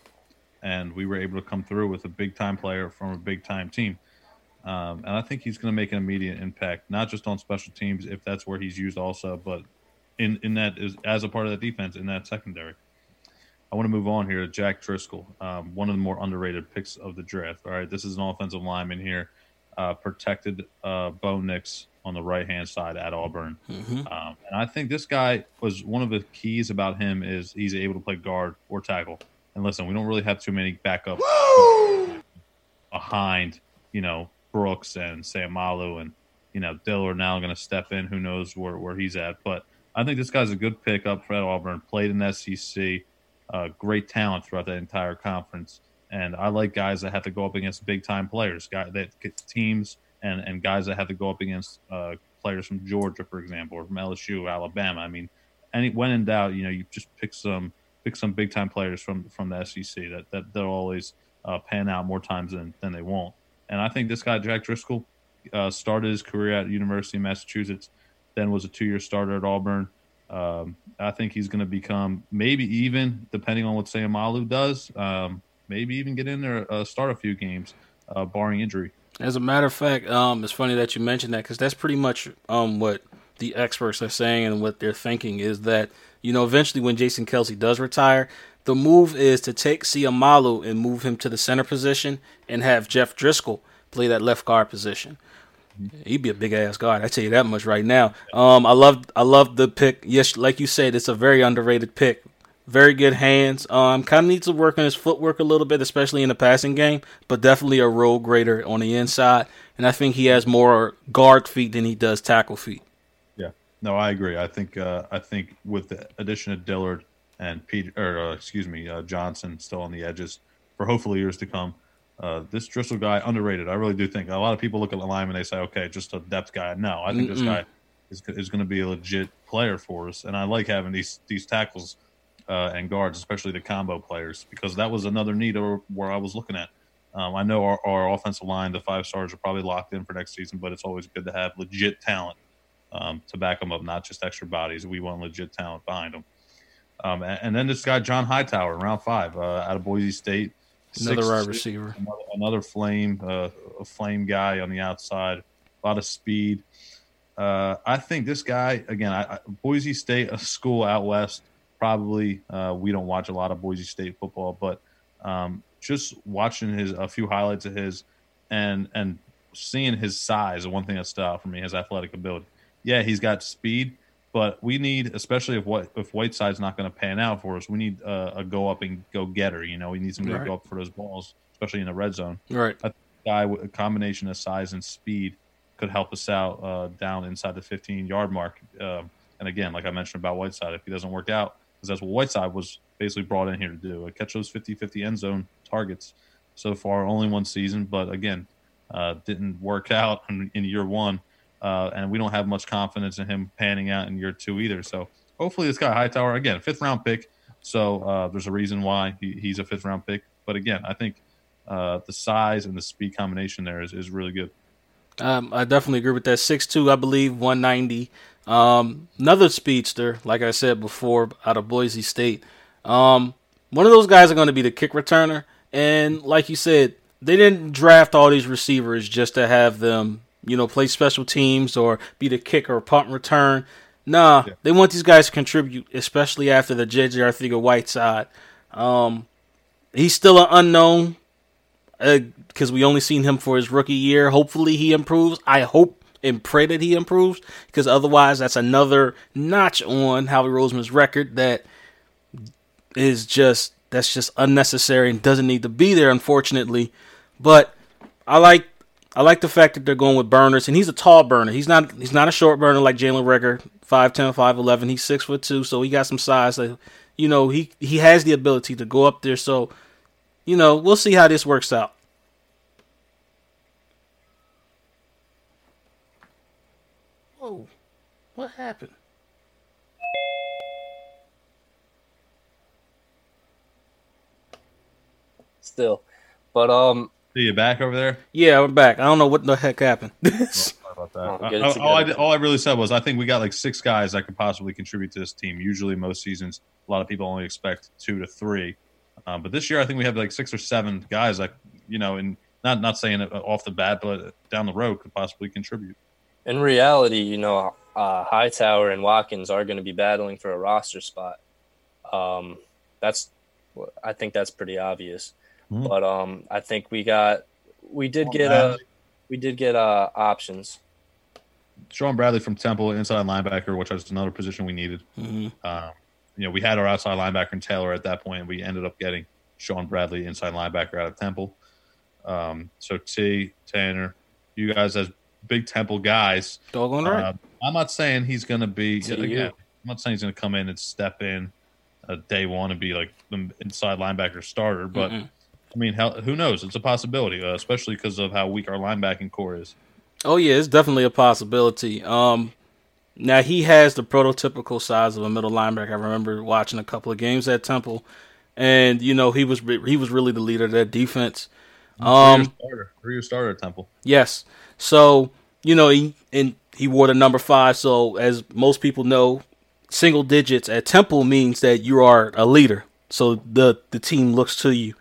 and we were able to come through with a big time player from a big time team. Um, and I think he's going to make an immediate impact, not just on special teams, if that's where he's used also, but in, in that as a part of that defense in that secondary. I want to move on here to Jack Driscoll, um, one of the more underrated picks of the draft. All right, this is an offensive lineman here, uh, protected uh, Bo Nix on the right hand side at Auburn. Mm-hmm. Um, and I think this guy was one of the keys about him is he's able to play guard or tackle. And listen, we don't really have too many backups behind, you know, Brooks and Sam Seumalo and you know Dillard now going to step in. Who knows where, where he's at? But I think this guy's a good pick up for Auburn. Played in SEC, uh, great talent throughout that entire conference. And I like guys that have to go up against big time players, guys that get teams and and guys that have to go up against uh, players from Georgia, for example, or from LSU, Alabama. I mean, any when in doubt, you know, you just pick some pick some big time players from from the SEC that that they'll always uh, pan out more times than than they won't. And I think this guy Jack Driscoll uh, started his career at University of Massachusetts, then was a two year starter at Auburn. Um, I think he's going to become maybe even depending on what Sam Malu does, um, maybe even get in there, uh, start a few games, uh, barring injury. As a matter of fact, um, it's funny that you mentioned that because that's pretty much um, what the experts are saying and what they're thinking is that you know eventually when Jason Kelce does retire, the move is to take Seumalo and move him to the center position and have Jeff Driscoll play that left guard position. He'd be a big ass guard. I tell you that much right now. Um, I love I love the pick. Yes, like you said, it's a very underrated pick. Very good hands. Um, kind of needs to work on his footwork a little bit, especially in the passing game. But definitely a role grader on the inside, and I think he has more guard feet than he does tackle feet. Yeah, no, I agree. I think uh, I think with the addition of Dillard and Pete, or uh, excuse me, uh, Johnson still on the edges for hopefully years to come. Uh, this Driscoll guy underrated. I really do think a lot of people look at the line and they say, okay, just a depth guy. No, I think this Mm-mm. guy is is going to be a legit player for us, and I like having these these tackles uh, and guards, especially the combo players, because that was another need or where I was looking at. Um, I know our, our offensive line, the five stars, are probably locked in for next season, but it's always good to have legit talent um, to back them up, not just extra bodies. We want legit talent behind them. Um, and, and then this guy, John Hightower, round five, uh, out of Boise State. Another Six- wide receiver. Another, another flame, uh, a flame guy on the outside, a lot of speed. Uh, I think this guy again. I, I, Boise State, a school out west. Probably uh, we don't watch a lot of Boise State football, but um, just watching his a few highlights of his and and seeing his size, the one thing that stood out for me, his athletic ability. Yeah, he's got speed, but we need, especially if what if Whiteside's not going to pan out for us, we need uh, a go up and go getter. You know, we need somebody Right. to go up for those balls, especially in the red zone Right. A guy with a combination of size and speed could help us out uh, down inside the 15 yard mark. Um, and again, like I mentioned about Whiteside, if he doesn't work out, because that's what Whiteside was basically brought in here to do, catch those 50 50 end zone targets. So far, only one season, but again, uh, didn't work out in, in year one, uh, and we don't have much confidence in him panning out in year two either. So hopefully, this guy Hightower again, fifth round pick. So uh, there's a reason why he, he's a fifth round pick. But again, I think uh, the size and the speed combination there is, is really good. Um, I definitely agree with that. Six two, I believe, one ninety. Um, another speedster, like I said before, out of Boise State. Um, one of those guys are going to be the kick returner, and like you said, they didn't draft all these receivers just to have them, you know, play special teams or be the kicker or punt return. Nah, yeah. they want these guys to contribute, especially after the JJ Arcega-Whiteside. Um, he's still an unknown because uh, we only seen him for his rookie year. Hopefully, he improves. I hope and pray that he improves because otherwise, that's another notch on Howie Roseman's record that is just that's just unnecessary and doesn't need to be there, unfortunately. But I like I like the fact that they're going with burners, and he's a tall burner. He's not he's not a short burner like Jalen Reagor, 5'10", 5'11". He's six foot two, so he got some size. That, you know, he he has the ability to go up there. So, you know, we'll see how this works out. What happened? Still, but um, are you back over there? Yeah, I'm back. I don't know what the heck happened. about that. Oh, all, I, all I really said was I think we got like six guys that could possibly contribute to this team. Usually, most seasons, a lot of people only expect two to three, um, but this year I think we have like six or seven guys that you know, and not not saying it off the bat, but down the road could possibly contribute. In reality, you know, uh, Hightower and Watkins are going to be battling for a roster spot. Um, that's, I think that's pretty obvious. Mm-hmm. But um, I think we got we did get a, we did get uh options. Sean Bradley from Temple, inside linebacker, which was another position we needed. Mm-hmm. Um, you know, we had our outside linebacker in Taylor at that point, and we ended up getting Sean Bradley, inside linebacker, out of Temple. Um, so T Tanner, you guys as big Temple guys, doggone right. Uh, I'm not saying he's going to be again. I'm not saying he's going to come in and step in uh, day one and be like the inside linebacker starter, but mm I mean, how, who knows? It's a possibility, uh, especially because of how weak our linebacking core is. Oh yeah, it's definitely a possibility. Um, now he has the prototypical size of a middle linebacker. I remember watching a couple of games at Temple, and you know he was he was really the leader of that defense. Um, starter, three-year starter at Temple. Yes, so you know he and he wore the number five. So as most people know, single digits at Temple means that you are a leader. So the the team looks to you.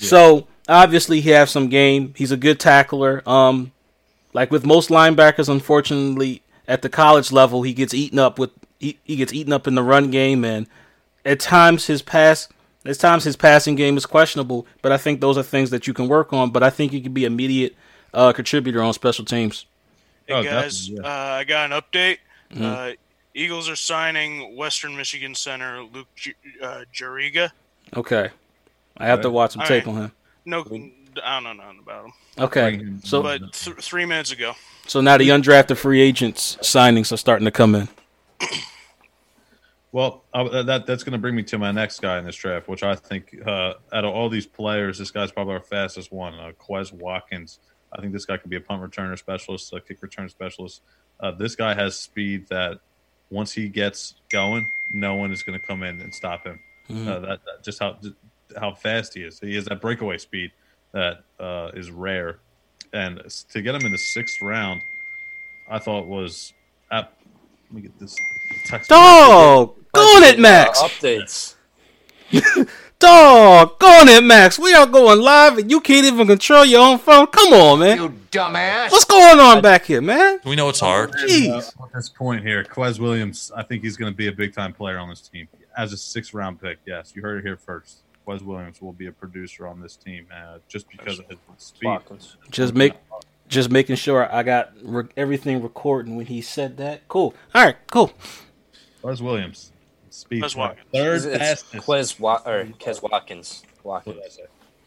So obviously he has some game. He's a good tackler. Um, like with most linebackers, unfortunately, at the college level, he gets eaten up with he, he gets eaten up in the run game, and at times his pass at times his passing game is questionable. But I think those are things that you can work on. But I think he can be immediate uh, contributor on special teams. Hey oh, guys, yeah. uh, I got an update. Mm-hmm. Uh, Eagles are signing Western Michigan center Luke J- uh, Juriga. Okay. I have to watch some tape right. on him. No, I don't know nothing about him. Okay, so but th- three minutes ago. So now the undrafted free agents signings are starting to come in. Well, uh, that that's going to bring me to my next guy in this draft, which I think uh, out of all these players, this guy's probably our fastest one, uh, Quez Watkins. I think this guy could be a punt returner specialist, a kick return specialist. Uh, this guy has speed that once he gets going, no one is going to come in and stop him. Mm-hmm. That, that, just how how fast he is. He has that breakaway speed that uh, is rare, and to get him in the sixth round, I thought was. At, let me get this text. Dog, go on it, Max. Uh, updates. Dog, go on it, Max. We are going live, and you can't even control your own phone. Come on, man. You dumbass. What's going on back here, man? We know it's hard. Jeez. Uh, at this point here, Quez Williams, I think he's going to be a big time player on this team as a six round pick. Yes, you heard it here first. Wes Williams will be a producer on this team uh, just because of his speed. Just make, just making sure I got re- everything recording when he said that. Cool. All right. Cool. Wes Williams, speed. Wes Watkins. Third fastest. Quez Wa- or Quez Watkins. Watkins.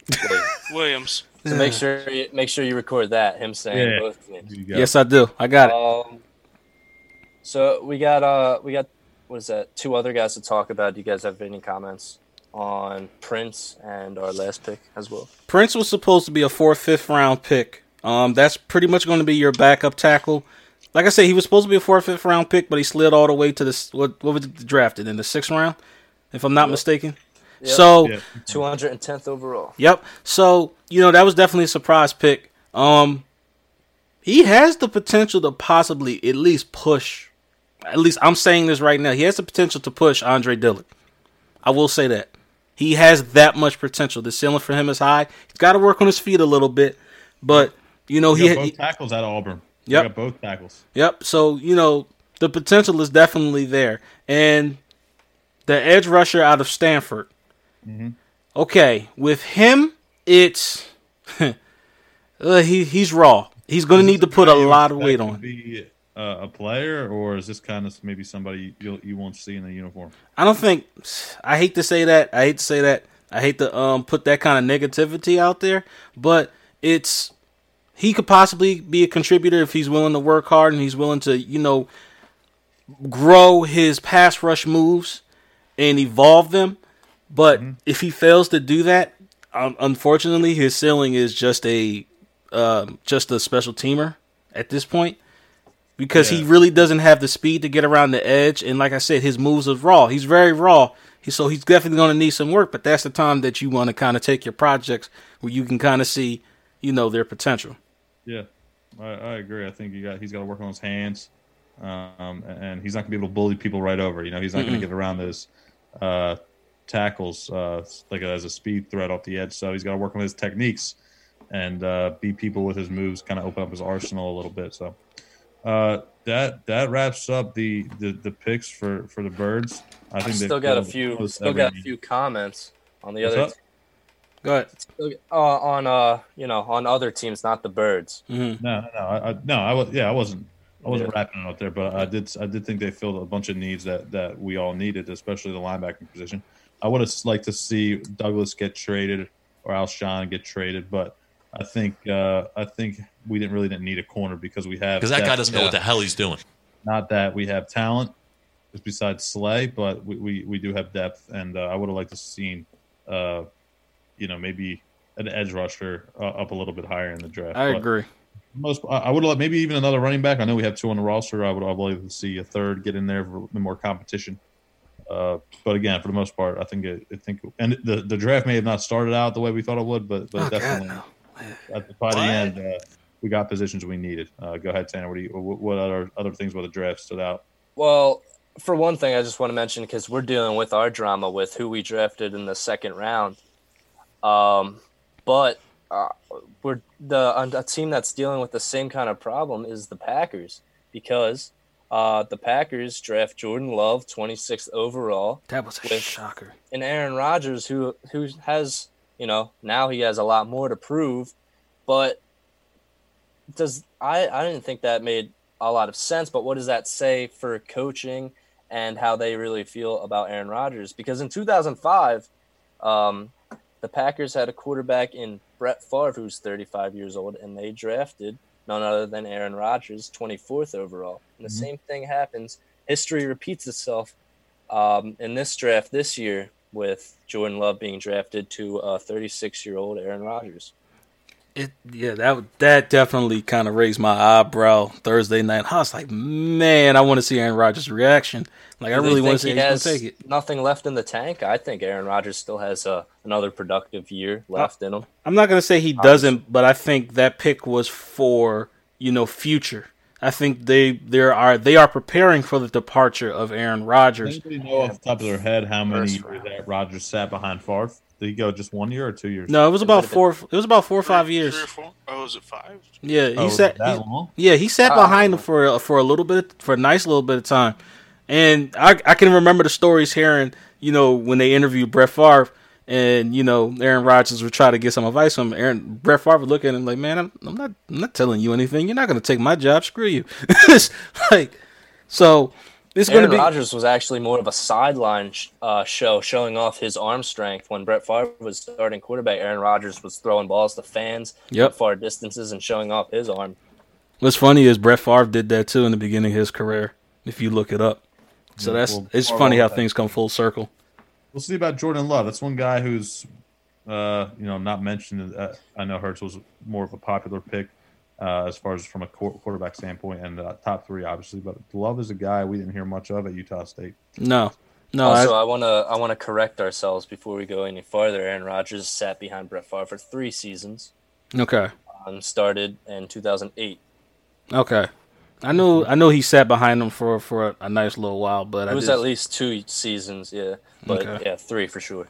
Williams. So make sure you, make sure you record that him saying yeah. both names. Yes, I do. I got it. Um, so we got uh we got what is that? Two other guys to talk about. Do you guys have any comments? on Prince and our last pick as well. Prince was supposed to be a fourth, fifth round pick. Um, that's pretty much going to be your backup tackle. Like I said, he was supposed to be a fourth, fifth round pick, but he slid all the way to the what? What was it drafted in the sixth round, if I'm not Yep. mistaken. Yep. So, Yeah. 210th overall. Yep. So, you know, that was definitely a surprise pick. Um he has the potential to possibly at least push at least I'm saying this right now. He has the potential to push Andre Dillard. I will say that. He has that much potential. The ceiling for him is high. He's got to work on his feet a little bit, but you know We he, got both he tackles out of Auburn. Yep. got both tackles. Yep. So you know the potential is definitely there, and the edge rusher out of Stanford. Okay, with him, it's uh, he he's raw. He's going to need to put a lot of weight on. Be uh, a player, or is this kind of maybe somebody you you won't see in the uniform? I don't think. I hate to say that. I hate to say that. I hate to um put that kind of negativity out there, but it's he could possibly be a contributor if he's willing to work hard and he's willing to you know grow his pass rush moves and evolve them. But if he fails to do that, um, unfortunately, his ceiling is just a um, just a special teamer at this point because he really doesn't have the speed to get around the edge. And like I said, his moves are raw. He's very raw. He, so he's definitely going to need some work. But that's the time that you want to kind of take your projects where you can kind of see, you know, their potential. Yeah, I, I agree. I think he got he's got to work on his hands, um, and he's not going to be able to bully people right over. You know, he's not going to get around those uh, tackles uh, like as a speed threat off the edge. So he's got to work on his techniques and uh, beat people with his moves, kind of open up his arsenal a little bit. So uh, that that wraps up the, the, the picks for, for the birds. I think still got a few. Still got a few comments on the What's other. up? Go ahead. Uh, on uh, you know, on other teams, not the birds. hmm No, no, no. I, I, no, I was. Yeah, I wasn't. I wasn't Yeah. wrapping it up there, but I did. I did think they filled a bunch of needs that that we all needed, especially the linebacking position. I would have liked to see Douglas get traded or Alshon get traded, but I think uh, I think we didn't really didn't need a corner because we have because that guy doesn't know what the hell he's doing. Not that we have talent, just besides Slay, but we, we, we do have depth, and uh, I would have liked to seen, uh, you know, maybe an edge rusher uh, up a little bit higher in the draft. I But- agree. most I I would have maybe even another running back. I know we have two on the roster. I would have liked to see a third get in there for more competition. Uh, but again, for the most part, I think it, I think and the the draft may have not started out the way we thought it would, but, but Oh, God, definitely no. at the, by the end uh, we got positions we needed. Uh, go ahead, Tanner. What do you what, what other other things about the draft stood out? Well, for one thing, I just want to mention because we're dealing with our drama with who we drafted in the second round. Um, but uh, we're the a team that's dealing with the same kind of problem is the Packers because uh, the Packers draft Jordan Love, 26th overall, That was a shocker. and Aaron Rodgers, who who has you know now he has a lot more to prove, but does I I didn't think that made a lot of sense. But what does that say for coaching and how they really feel about Aaron Rodgers? Because in 2005, um, the Packers had a quarterback in Brett Favre who's 35 years old, and they drafted none other than Aaron Rodgers, 24th overall. And the Mhm. same thing happens. History repeats itself um, in this draft this year with Jordan Love being drafted to uh, 36 year old Aaron Rodgers. It yeah that that definitely kind of raised my eyebrow Thursday night. I was like, man, I want to see Aaron Rodgers' reaction. Like I Do they really want to see he has take it. nothing left in the tank. I think Aaron Rodgers still has uh, another productive year left in him. I'm not gonna say he doesn't, but I think that pick was for you know future. I think they there are they are preparing for the departure of Aaron Does Rodgers. anybody know off the top of their head how many First years that Rodgers sat behind Favre? Did he go just one year or two years? No, it was about been- four. It was about four or five Three- years. Three or four? Oh, is it five? Yeah, he Oh, sat. that he- long? Yeah, he sat behind him for for a little bit for a nice little bit of time, and I I can remember the stories hearing you know when they interviewed Brett Favre and you know Aaron Rodgers would try to get some advice from him. Aaron Brett Favre would look at him like, man, I'm, I'm not I'm not telling you anything. You're not going to take my job. Screw you. It's like so. It's going to Aaron be Rodgers was actually more of a sideline sh- uh, show, showing off his arm strength. When Brett Favre was starting quarterback, Aaron Rodgers was throwing balls to fans Yep. at far distances and showing off his arm. What's funny is Brett Favre did that too in the beginning of his career. If you look it up, so Yeah, that's well, it's funny how always things come full circle. We'll see about Jordan Love. That's one guy who's, uh, you know, not mentioned. Uh, I know Hurts was more of a popular pick. Uh, as far as from a quarterback standpoint, and uh, top three obviously. But Love is a guy we didn't hear much of at Utah State. No, no. also, I, I want to I want to correct ourselves before we go any farther. Aaron Rodgers sat behind Brett Favre for three seasons. okay, Um, started in 2008. okay. I knew I knew he sat behind him for for a, a nice little while, but It I was just, at least two seasons, yeah, but Okay. yeah, three for sure.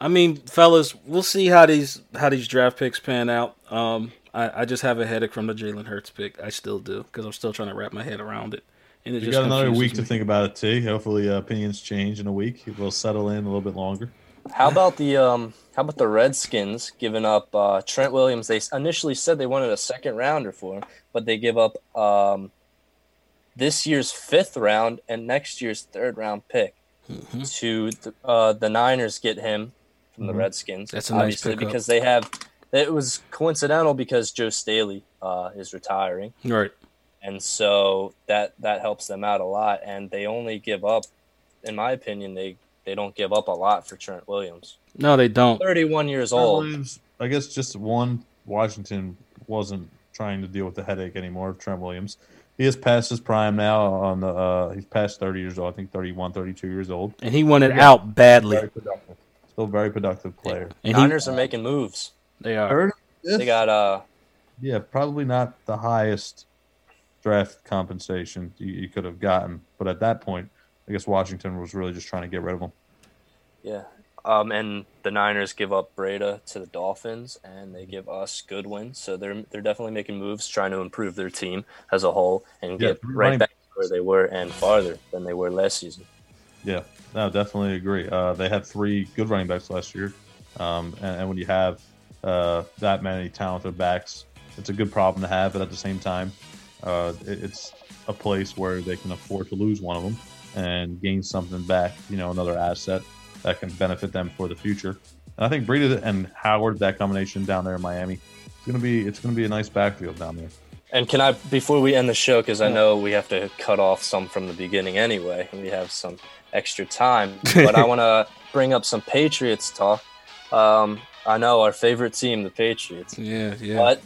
I mean, fellas, we'll see how these how these draft picks pan out. Um, I, I just have a headache from the Jalen Hurts pick. I still do because I'm still trying to wrap my head around it. And it You just got another confuses week to think about it, too. Hopefully, uh, opinions change in a week. We'll settle in a little bit longer. How about the um? How about the Redskins giving up uh, Trent Williams? They initially said they wanted a second rounder for him, but they give up um, this year's fifth round and next year's third round pick Mm-hmm. to the, uh, the Niners get him from the Mhm. Redskins. That's a nice obviously pickup. because they have. It was coincidental because Joe Staley uh, is retiring, Right. and so that that helps them out a lot. And they only give up, in my opinion, they they don't give up a lot for Trent Williams. No, they don't. 31 years old. Williams, I guess just one. Washington wasn't trying to deal with the headache anymore of Trent Williams. He is past his prime now. On the uh, he's past thirty years old. I think 31, 32 years old. And he wanted Yeah. out badly. Very productive. Still a very productive player. And he, are making moves. They are. Heard this? They got uh yeah, probably not the highest draft compensation you, you could have gotten, but at that point, I guess Washington was really just trying to get rid of him. yeah. Um and the Niners give up Breida to the Dolphins and they give us Goodwin. So they're they're definitely making moves trying to improve their team as a whole and Yeah, get right back to where they were and farther than they were last season. Yeah, no, definitely agree. Uh, they had three good running backs last year, um, and, and when you have uh, that many talented backs, it's a good problem to have. But at the same time, uh, it, it's a place where they can afford to lose one of them and gain something back. You know, another asset that can benefit them for the future. And I think Breida and Howard, that combination down there in Miami, it's gonna be it's gonna be a nice backfield down there. And can I before we end the show because I know we have to cut off some from the beginning anyway, and we have some extra time. But I want to bring up some Patriots talk. Um, I know our favorite team, the Patriots. Yeah, yeah. But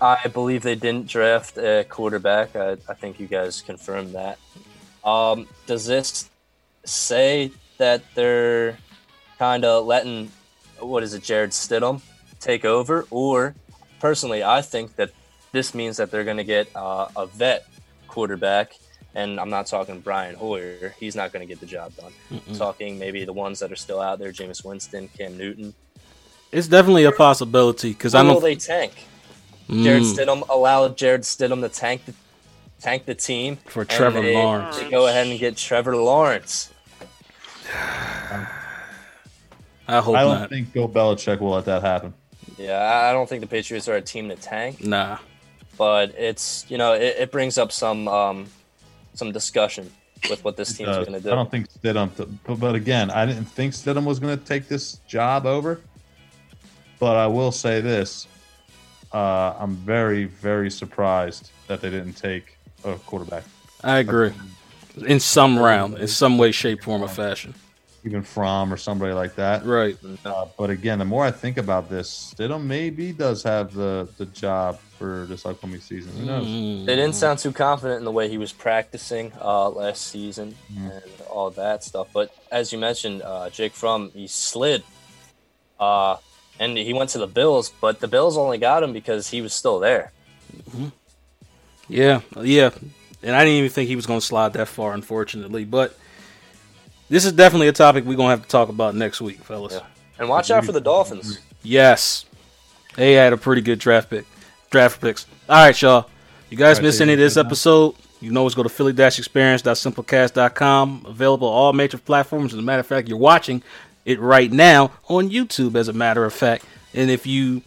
I believe they didn't draft a quarterback. I, I think you guys confirmed that. Um, does this say that they're kind of letting, what is it, Jarrett Stidham take over? Or personally, I think that this means that they're going to get uh, a vet quarterback. And I'm not talking Brian Hoyer. He's not going to get the job done. I'm talking maybe the ones that are still out there Jameis Winston, Cam Newton. It's definitely a possibility because I know will they tank? Jarrett Mm, Stidham allowed Jarrett Stidham to tank the tank the team for Trevor they- Lawrence. They go ahead and get Trevor Lawrence. I hope I don't not. think Bill Belichick will let that happen. Yeah, I I don't think the Patriots are a team to tank, Nah. but it's you know it, it brings up some um, some discussion with what this team's going to do. I do. don't think Stidham. But, but again, I didn't think Stidham was going to take this job over. But I will say this: uh, I'm very, very surprised that they didn't take a quarterback, I agree. In some round, in some way, shape, form, or fashion. even Fromm or somebody like that. Right. Uh, but again, the more I think about this, Stidham maybe does have the the job for this upcoming season. Who knows? Mm. They didn't sound too confident in the way he was practicing uh, last season Mhm. and all that stuff. But as you mentioned, uh, Jake Fromm, he slid. Uh, and he went to the Bills, but the Bills only got him because he was still there. Mm-hmm. Yeah, yeah. And I didn't even think he was going to slide that far, unfortunately. But this is definitely a topic we're going to have to talk about next week, fellas. Yeah. And watch out for the Dolphins. Yes. They had a pretty good draft pick. Draft picks. All right, y'all. You guys All right, missed any of this good now? episode? You know, always go to philly-experience.simplecast.com. Available on all major platforms. As a matter of fact, you're watching it right now on YouTube, as a matter of fact. And if you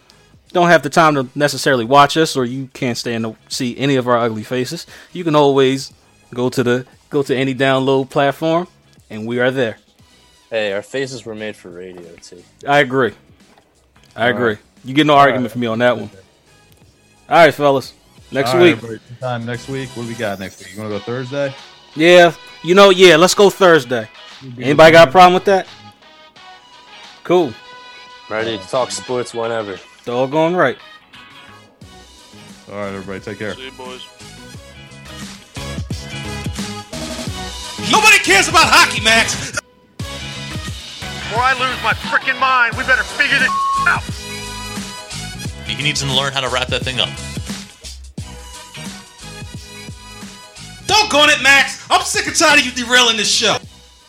don't have the time to necessarily watch us or you can't stand to see any of our ugly faces, you can always go to the go to any download platform and we are there. Hey, our faces were made for radio too. I agree. I All agree. right. You get no argument from me on that one. All right, fellas. Next All right, week. everybody, Time next week. What do we got next week? You want to go Thursday? Yeah. You know, yeah, let's go Thursday. Anybody got a problem with that? Cool. Ready to talk sports whenever. Doggone right. All right, everybody, take care. See you, boys. Nobody cares about hockey, Max. Before I lose my freaking mind, we better figure this out. He needs to learn how to wrap that thing up. Don't go on it, Max. I'm sick and tired of you derailing this show.